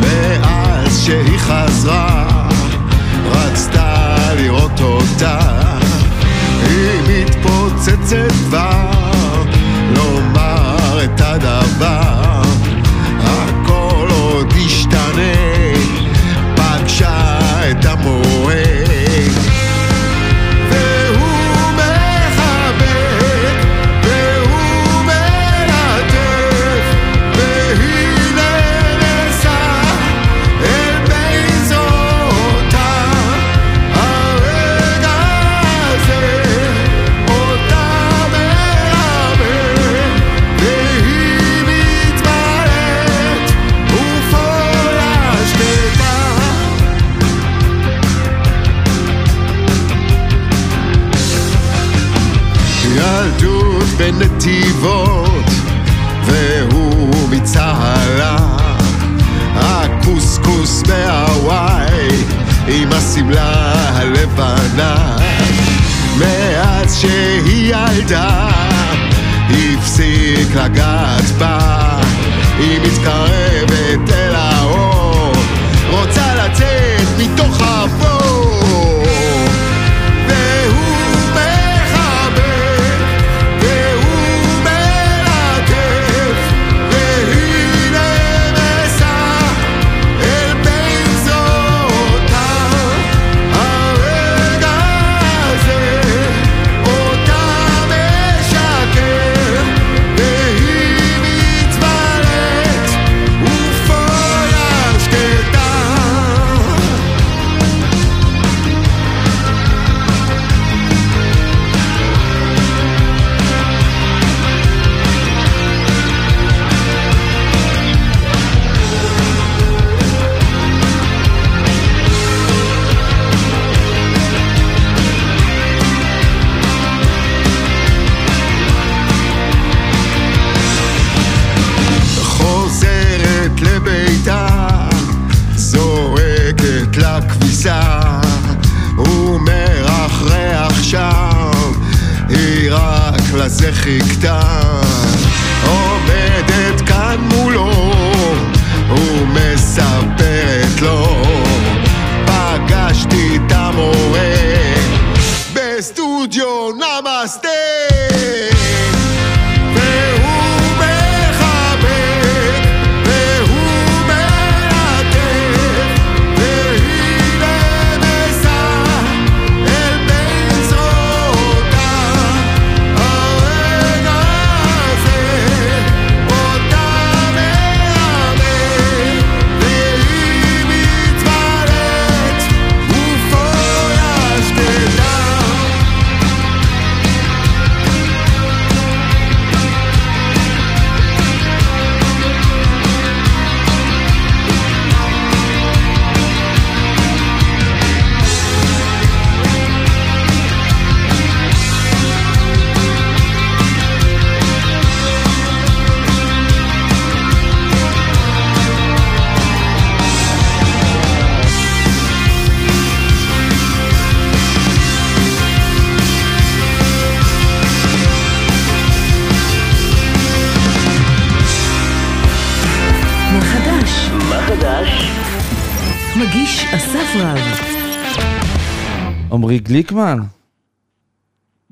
מאז שהיא חזרה, רצתה אותה, היא מתפוצצת כבר, לומר את הדבר, גליקמן,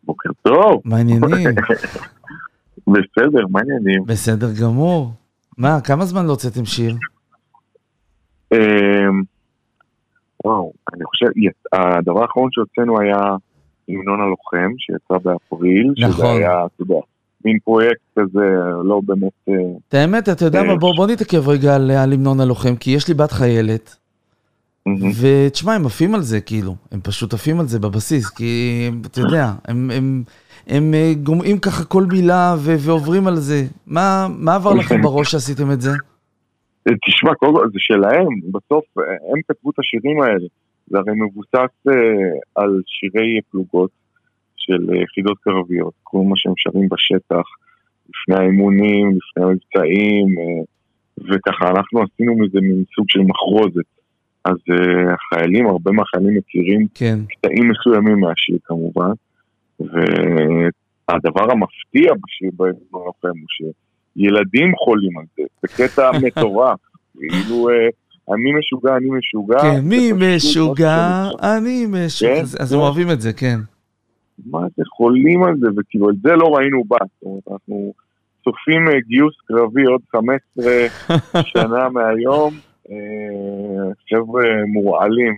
בוקר טוב. מה העניינים? בסדר, מה העניינים? בסדר גמור. מה, כמה זמן לא הוצאתם שיר? אמ, וואו, אני חושב, הדבר האחרון שהוצאנו היה המנון הלוחם, שיצא באפריל, שזה נכון. היה, אתה יודע, מין פרויקט כזה, לא באמת... אה, את האמת, אתה יודע מה, בוא, בוא נתעכב רגע על, המנון הלוחם, כי יש לי בת חיילת. ותשמע, הם עפים על זה, כאילו, הם פשוט עפים על זה בבסיס, כי הם, אתה יודע, הם, הם, הם אה, גומעים ככה כל מילה ו- ועוברים על זה. מה, מה עבר לכם בראש שעשיתם את זה? אה, תשמע, קודם כל, זה שלהם, בסוף אה, הם כתבו את השירים האלה. זה הרי מבוסס אה, על שירי פלוגות של יחידות קרביות, כל מה שהם שרים בשטח, לפני האימונים, לפני המבצעים, אה, וככה אנחנו עשינו מזה מין סוג של מחרוזת. אז אה, החיילים, הרבה מהחיילים מכירים כן. קטעים מסוימים מהשיר כמובן, והדבר המפתיע בשיר בארגון הלוחם הוא שילדים חולים על זה, זה קטע מטורף, כאילו אה, אני משוגע, אני משוגע. כן, מי פשוט משוגע, שאני- אני משוגע. כן, אז- אז הם כן. אוהבים את זה, כן. מה זה חולים על זה, וכאילו את זה לא ראינו בה. זאת אומרת, אנחנו צופים אה, גיוס קרבי עוד 15 שנה מהיום. אה, חבר'ה מורעלים.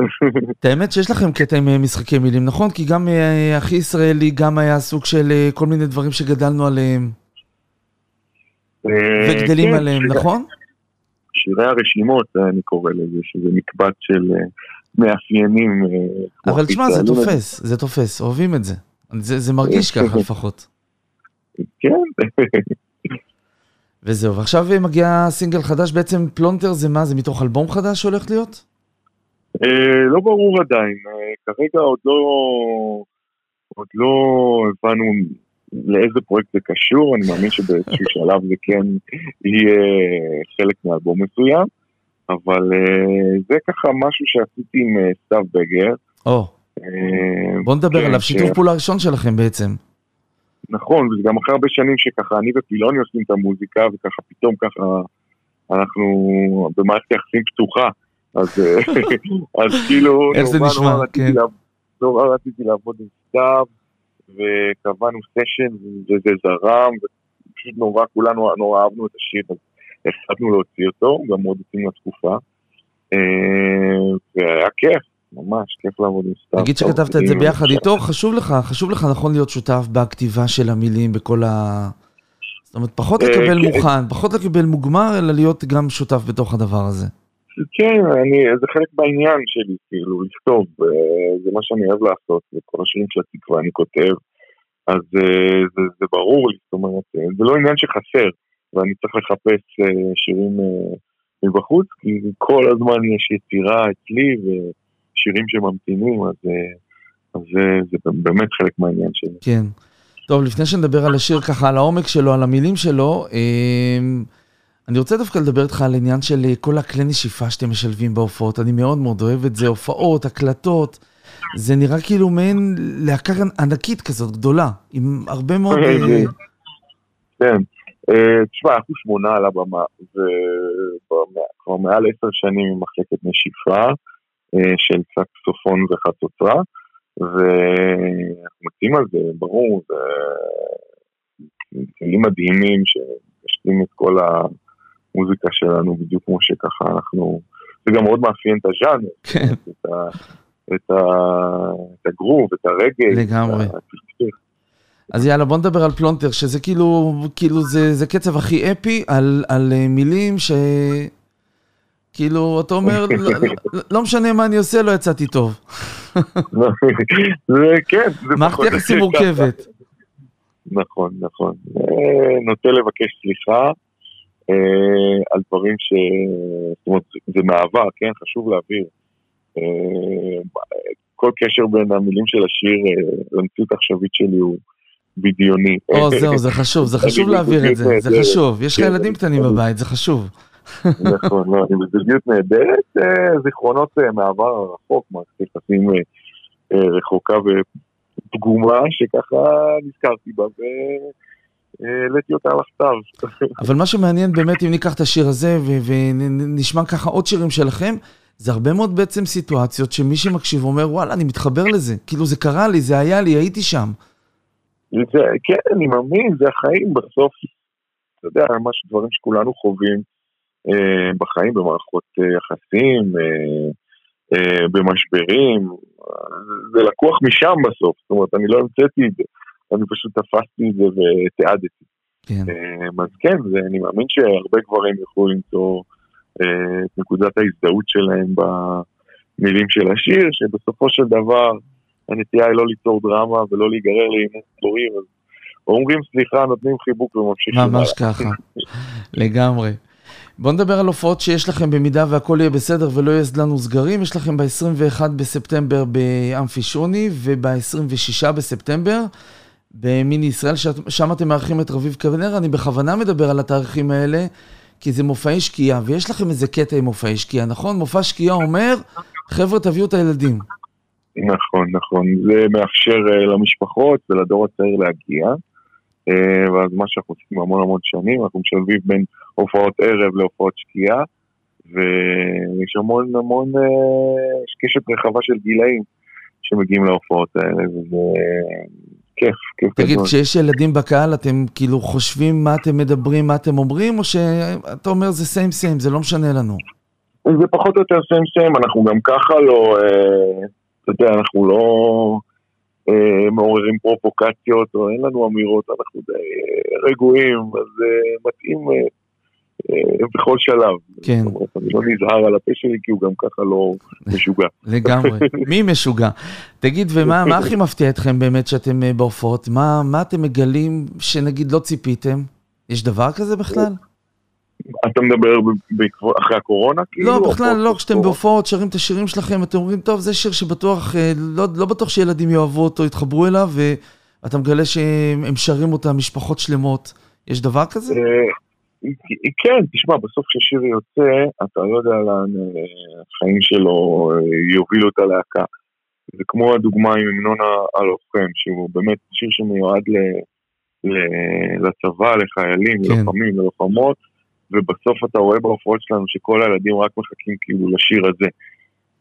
את האמת שיש לכם קטע עם אה, משחקי מילים, נכון? כי גם אה, אחי ישראלי גם היה סוג של אה, כל מיני דברים שגדלנו עליהם אה, וגדלים כן, עליהם, נכון? שירי הרשימות, אה, אני קורא לזה, שזה מקבץ של אה, מאפיינים. אה, אבל תשמע, זה. תופס, זה תופס, אוהבים את. זה זה מרגיש ככה לפחות. כן, וזהו, ועכשיו מגיע סינגל חדש, בעצם פלונטר זה מה? זה מתוך אלבום חדש שהולך להיות? אה, לא ברור עדיין, אה, כרגע עוד לא, עוד לא הבנו לאיזה פרויקט זה קשור, אני מאמין שבאיזשהו שלב זה כן יהיה חלק מאלבום מסוים, אבל אה, זה ככה משהו שעשיתי עם סתיו בגר. או, בוא נדבר כן, עליו, שיתוף פעולה ראשון שלכם בעצם. נכון, וזה גם אחרי הרבה שנים שככה אני ופילוני עושים את המוזיקה, וככה פתאום ככה אנחנו במערכת יחסים פתוחה. אז, אה, אז כאילו, איך זה נשמע, כן. נורא רציתי לעבוד עם סתיו, וקבענו סשן, וזה זרם, ופשוט נורא, כולנו נורא אהבנו את השיר, אז החלטנו להוציא אותו, גם מאוד יוצאים לתקופה. אה, והיה כיף, ממש כיף לעבוד עם סתיו. נגיד שכתבת את זה ביחד איתו, חשוב לך, חשוב לך נכון להיות שותף בכתיבה של המילים, בכל ה... זאת אומרת, פחות אה, לקבל כן. מוכן, פחות לקבל מוגמר, אלא להיות גם שותף בתוך הדבר הזה. כן, אני, זה חלק בעניין שלי, כאילו, לכתוב, אה, זה מה שאני אוהב לעשות, וכל השירים של התקווה אני כותב, אז אה, זה, זה ברור לי, זאת אומרת, זה לא עניין שחסר, ואני צריך לחפש שירים מבחוץ, כי כל הזמן יש יצירה אצלי, ושירים שממתינים, אז, אה, אז זה, זה באמת חלק מהעניין שלי. כן. טוב, לפני שנדבר על השיר ככה, על העומק שלו, על המילים שלו, אמ, אני רוצה דווקא לדבר איתך על עניין של אה, כל הכלי נשיפה שאתם משלבים בהופעות. אני מאוד מאוד אוהב את זה, הופעות, הקלטות. זה נראה כאילו מעין להקה ענקית כזאת, גדולה, עם הרבה מאוד... אה, כן, אה, תשמע, אנחנו שמונה על הבמה, וכבר מעל עשר שנים עם מחלקת נשיפה אה, של סקסופון וחצוצרה, ואנחנו מציעים על זה, ברור, זה כלים מדהימים שמשלים את כל המוזיקה שלנו בדיוק כמו שככה אנחנו, זה גם מאוד מאפיין את הז'אנר, כן. את, ה, את, ה, את הגרוב, את הרגל, לגמרי. את הפלפל. אז יאללה, בוא נדבר על פלונטר, שזה כאילו, כאילו זה, זה קצב הכי אפי על, על אה, מילים ש... כאילו, אתה אומר, לא, לא, לא משנה מה אני עושה, לא יצאתי טוב. זה כן, מערכת יחסים מורכבת. נכון, נכון. אה, נוטה לבקש סליחה אה, על דברים ש... זאת אומרת, זה מעבר, כן? חשוב להבהיר. אה, כל קשר בין המילים של השיר למציאות העכשווית שלי הוא בדיוני. או, זהו, זה חשוב, זה חשוב להעביר את זה, זה. חשוב. יש לך כן, ילדים קטנים בבית, זה חשוב. נכון, לא, אני בזוגיות נהדרת, זיכרונות אה, מהעבר הרחוק, מערכת יחסים אה, אה, רחוקה ופגומה, שככה נזכרתי בה והעליתי אותה על הכתב. אבל מה שמעניין באמת, אם ניקח את השיר הזה ונשמע ככה עוד שירים שלכם, זה הרבה מאוד בעצם סיטואציות שמי שמקשיב אומר, וואלה, אני מתחבר לזה. כאילו, זה קרה לי, זה היה לי, הייתי שם. זה, כן, אני מאמין, זה החיים בסוף, אתה יודע, ממש דברים שכולנו חווים בחיים, במערכות אה, יחסים, אה, אה, במשברים, אה, זה לקוח משם בסוף, זאת אומרת, אני לא המצאתי את זה, אני פשוט תפסתי את זה ותיעדתי. כן. אה, אז כן, זה, אני מאמין שהרבה גברים יוכלו למצוא אה, את נקודת ההזדהות שלהם במילים של השיר, שבסופו של דבר הנטייה היא לא ליצור דרמה ולא להיגרר לעימות דורים, אז אומרים סליחה, נותנים חיבוק וממשיכים. ממש. ככה, לגמרי. בואו נדבר על הופעות שיש לכם במידה והכל יהיה בסדר ולא יהיה לנו סגרים. יש לכם ב-21 בספטמבר באמפי שוני וב-26 בספטמבר במיני ישראל, שם אתם מארחים את רביב קבנר. אני בכוונה מדבר על התאריכים האלה, כי זה מופעי שקיעה, ויש לכם איזה קטע עם מופעי שקיעה, נכון? מופע שקיעה אומר, חבר'ה, תביאו את הילדים. נכון, נכון. זה מאפשר uh, למשפחות ולדור הצעיר להגיע. Uh, ואז מה שאנחנו עושים המון המון שנים, אנחנו משלבים בין הופעות ערב להופעות שקיעה. ויש המון המון, אה, קשת רחבה של גילאים שמגיעים להופעות האלה, וזה כיף, כיף תגיד, גדול. כשיש ילדים בקהל, אתם כאילו חושבים מה אתם מדברים, מה אתם אומרים, או שאתה אומר זה סיים סיים, זה לא משנה לנו? זה פחות או יותר סיים סיים, אנחנו גם ככה לא, אה, אתה יודע, אנחנו לא אה, מעוררים פרובוקציות, או אין לנו אמירות, אנחנו די אה, רגועים, אז אה, מתאים אה, אה, בכל שלב. כן. זאת אומרת, אני לא נזהר על הפה שלי, כי הוא גם ככה לא משוגע. לגמרי. מי משוגע? תגיד, ומה מה הכי מפתיע אתכם באמת שאתם אה, בהופעות? מה מה אתם מגלים שנגיד לא ציפיתם? יש דבר כזה בכלל? אתה מדבר בעקבות- אחרי הקורונה? כאילו? לא, בכלל לא, כשאתם בהופעות, שרים את השירים שלכם, אתם אומרים, טוב, זה שיר שבטוח, אה, לא לא בטוח שילדים יאהבו אותו, יתחברו אליו, ואתה מגלה שהם הם שרים אותה משפחות שלמות. יש דבר כזה? אה, כן, תשמע, בסוף כששיר יוצא, אתה לא יודע לאן אה, החיים שלו יובילו את הלהקה. זה כמו הדוגמה עם המנון הלוחם, שהוא באמת שיר שמיועד ל, ל, לצבא, לחיילים, כן. ללוחמים, ללוחמות, ובסוף אתה רואה בהופעות שלנו שכל הילדים רק מחכים כאילו לשיר הזה.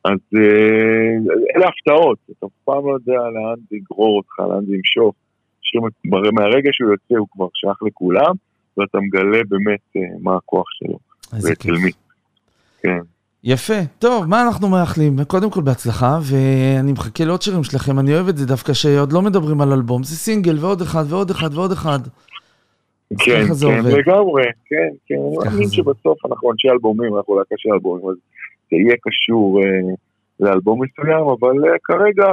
אז אה, אלה הפתעות, אתה אף פעם לא יודע לאן זה יגרור אותך, לאן זה ימשוך. שיר, מהרגע שהוא יוצא הוא כבר שייך לכולם, ואתה מגלה באמת אה, מה הכוח שלו, איזה ואצל כיף. מי. כן. יפה. טוב, מה אנחנו מאחלים? קודם כל בהצלחה, ואני מחכה לעוד שירים שלכם. אני אוהב את זה דווקא שעוד לא מדברים על אלבום. זה סינגל ועוד אחד ועוד אחד ועוד אחד. כן, כן, עובד. לגמרי, כן, כן. אני מאמין. שבסוף אנחנו אנשי אלבומים, אנחנו להקה של אלבומים, אז זה יהיה קשור אה, לאלבום מסוים, אבל אה, כרגע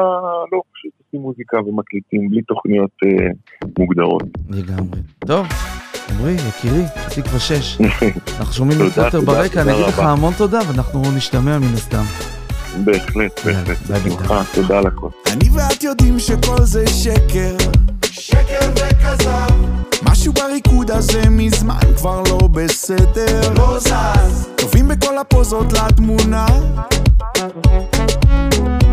לא, פשוט עושים מוזיקה ומקליטים בלי תוכניות אה, מוגדרות. לגמרי. טוב, עמרי, יקירי, תקווה 6. אנחנו שומעים את פוטר ברקע, אני אגיד לך. המון תודה, ואנחנו נשתמע מן הסתם. בהחלט, בהחלט. תודה על הכל. אני ואת יודעים שכל זה שקר שקר וכזב. משהו בריקוד הזה מזמן כבר לא בסדר. לא זז. טובים בכל הפוזות לתמונה.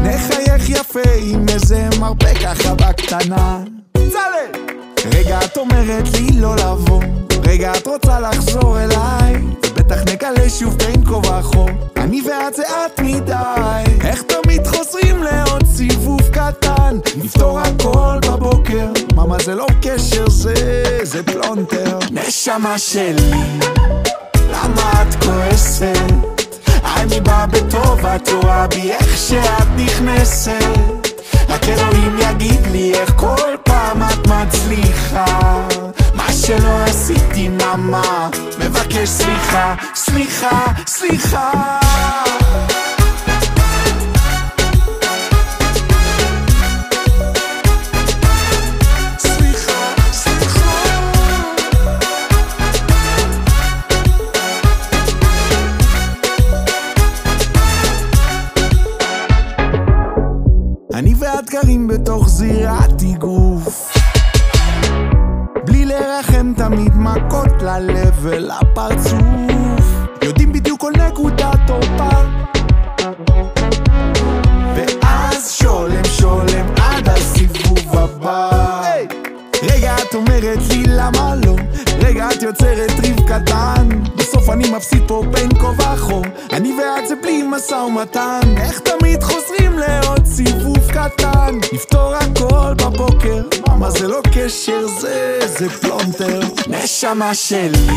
נחייך יפה עם איזה מרפא ככה בקטנה צלם! רגע את אומרת לי לא לבוא רגע את רוצה לחזור אליי? בטח נגלה שוב בין כה וכה. אני ואת זה את מדי. איך תמיד חוזרים לעוד סיבוב קטן? נפתור הכל בבוקר. מאמה זה לא קשר זה זה פלונטר. נשמה שלי למה את כועסת? אני בא בטוב, את רואה בי איך שאת נכנסת. רק אלוהים יגיד לי איך כל פעם מצליחה. מה שלא עשיתי מאמה מבקש סליחה, סליחה, סליחה. בתוך זירת אגרוף לרחם תמיד מכות ללב ולפרצוף. יודעים בדיוק כל נקודת תורפה. ואז שולם שולם עד הסיבוב הבא. רגע את אומרת לי למה לא רגע את יוצרת ריב קטן. בסוף אני מפסיד פה בין כה וכה. אני ואת זה בלי משא ומתן. איך תמיד חוזרים לעוד סיבוב קטן? נפתור הכל בבוקר. מאמה זה לא קשר זה זה פלונטר. נשמה שלי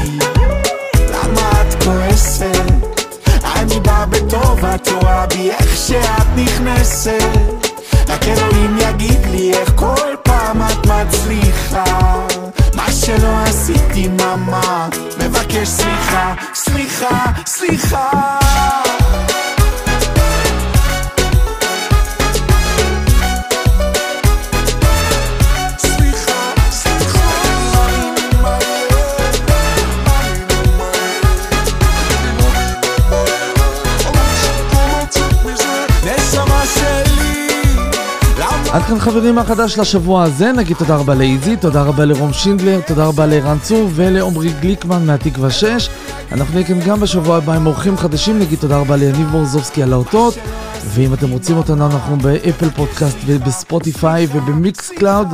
למה את כועסת? אני בא בטוב, את רואה בי איך שאת נכנסת. רק אלוהים יגיד לי איך כל פעם את מצליחה. מה שלא עשיתי מאמה מבקש סליחה, סליחה סליחה, עד כאן חברים החדש לשבוע הזה, נגיד תודה רבה לאיזי, תודה רבה לרום שינדלר, תודה רבה לערן צור ולעומרי גליקמן מהתקווה 6. אנחנו נהיה כאן גם בשבוע הבא עם אורחים חדשים, נגיד תודה רבה ליניב מורזובסקי על האותות. ואם אתם רוצים אותנו, אנחנו ב Apple Podcast וב Spotify וב Mixcloud.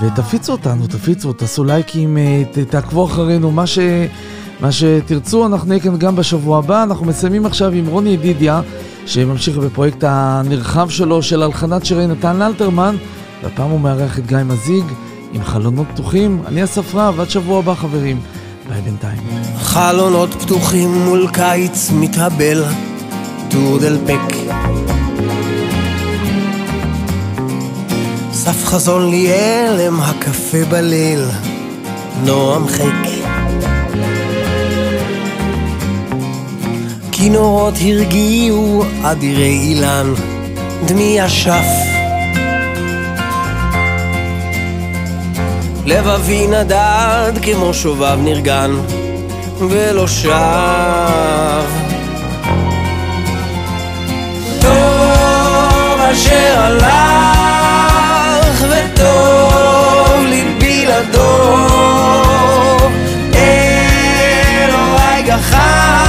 ותפיצו אותנו, תפיצו, תעשו לייקים, אה, תעקבו אחרינו, מה ש... מה שתרצו, אנחנו נהיה כאן גם בשבוע הבא. אנחנו מסיימים עכשיו עם רוני ידידיה, שממשיך בפרויקט הנרחב שלו של הלחנת שירי נתן אלתרמן, והפעם הוא מארח את גיא מזיג עם חלונות פתוחים. אני אסף רב, עד שבוע הבא חברים. ביי בינתיים. חלונות פתוחים מול קיץ מתאבל, טור דלפק. סף חזון לי אלם הקפה בליל, נועם חק. כינורות הרגיעו אדירי אילן, דמי אשף. לבבי נדד כמו שובב נרגן, ולא שב. טוב אשר הלך, וטוב לי בלעדו. אלוהי גחן,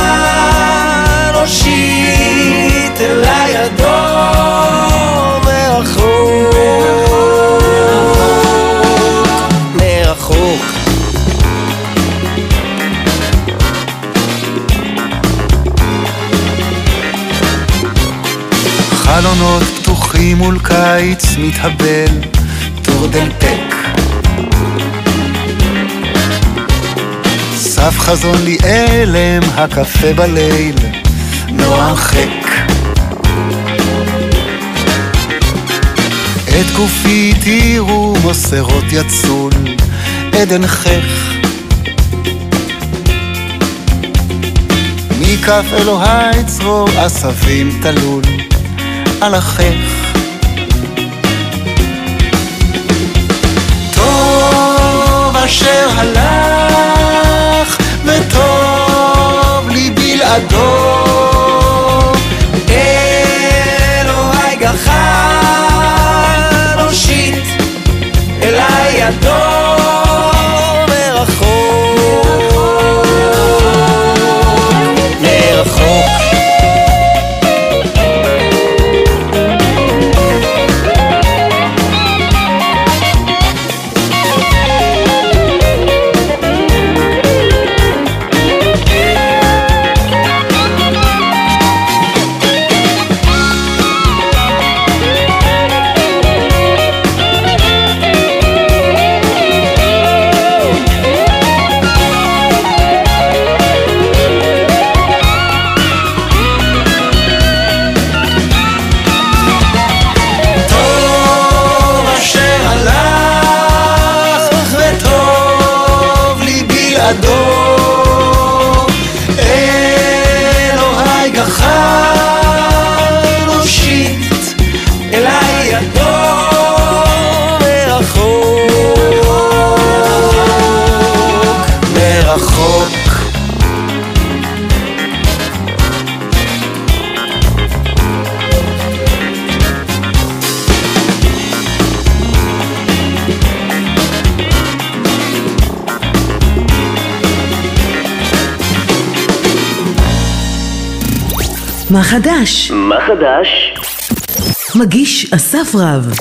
מול קיץ מתאבל, טור דלפק. סף חזון לי אלם, הקפה בליל, נועם חק. את גופי תראו מוסרות יצול, עדן חך. מכף אלוהי צרור עשבים תלול, על החך. אשר הלך, וטוב לי בלעדו. אלוהי גחן, הושיט אליי ידו מרחוק. מרחוק. לי מה חדש? מה חדש? מגיש אסף רב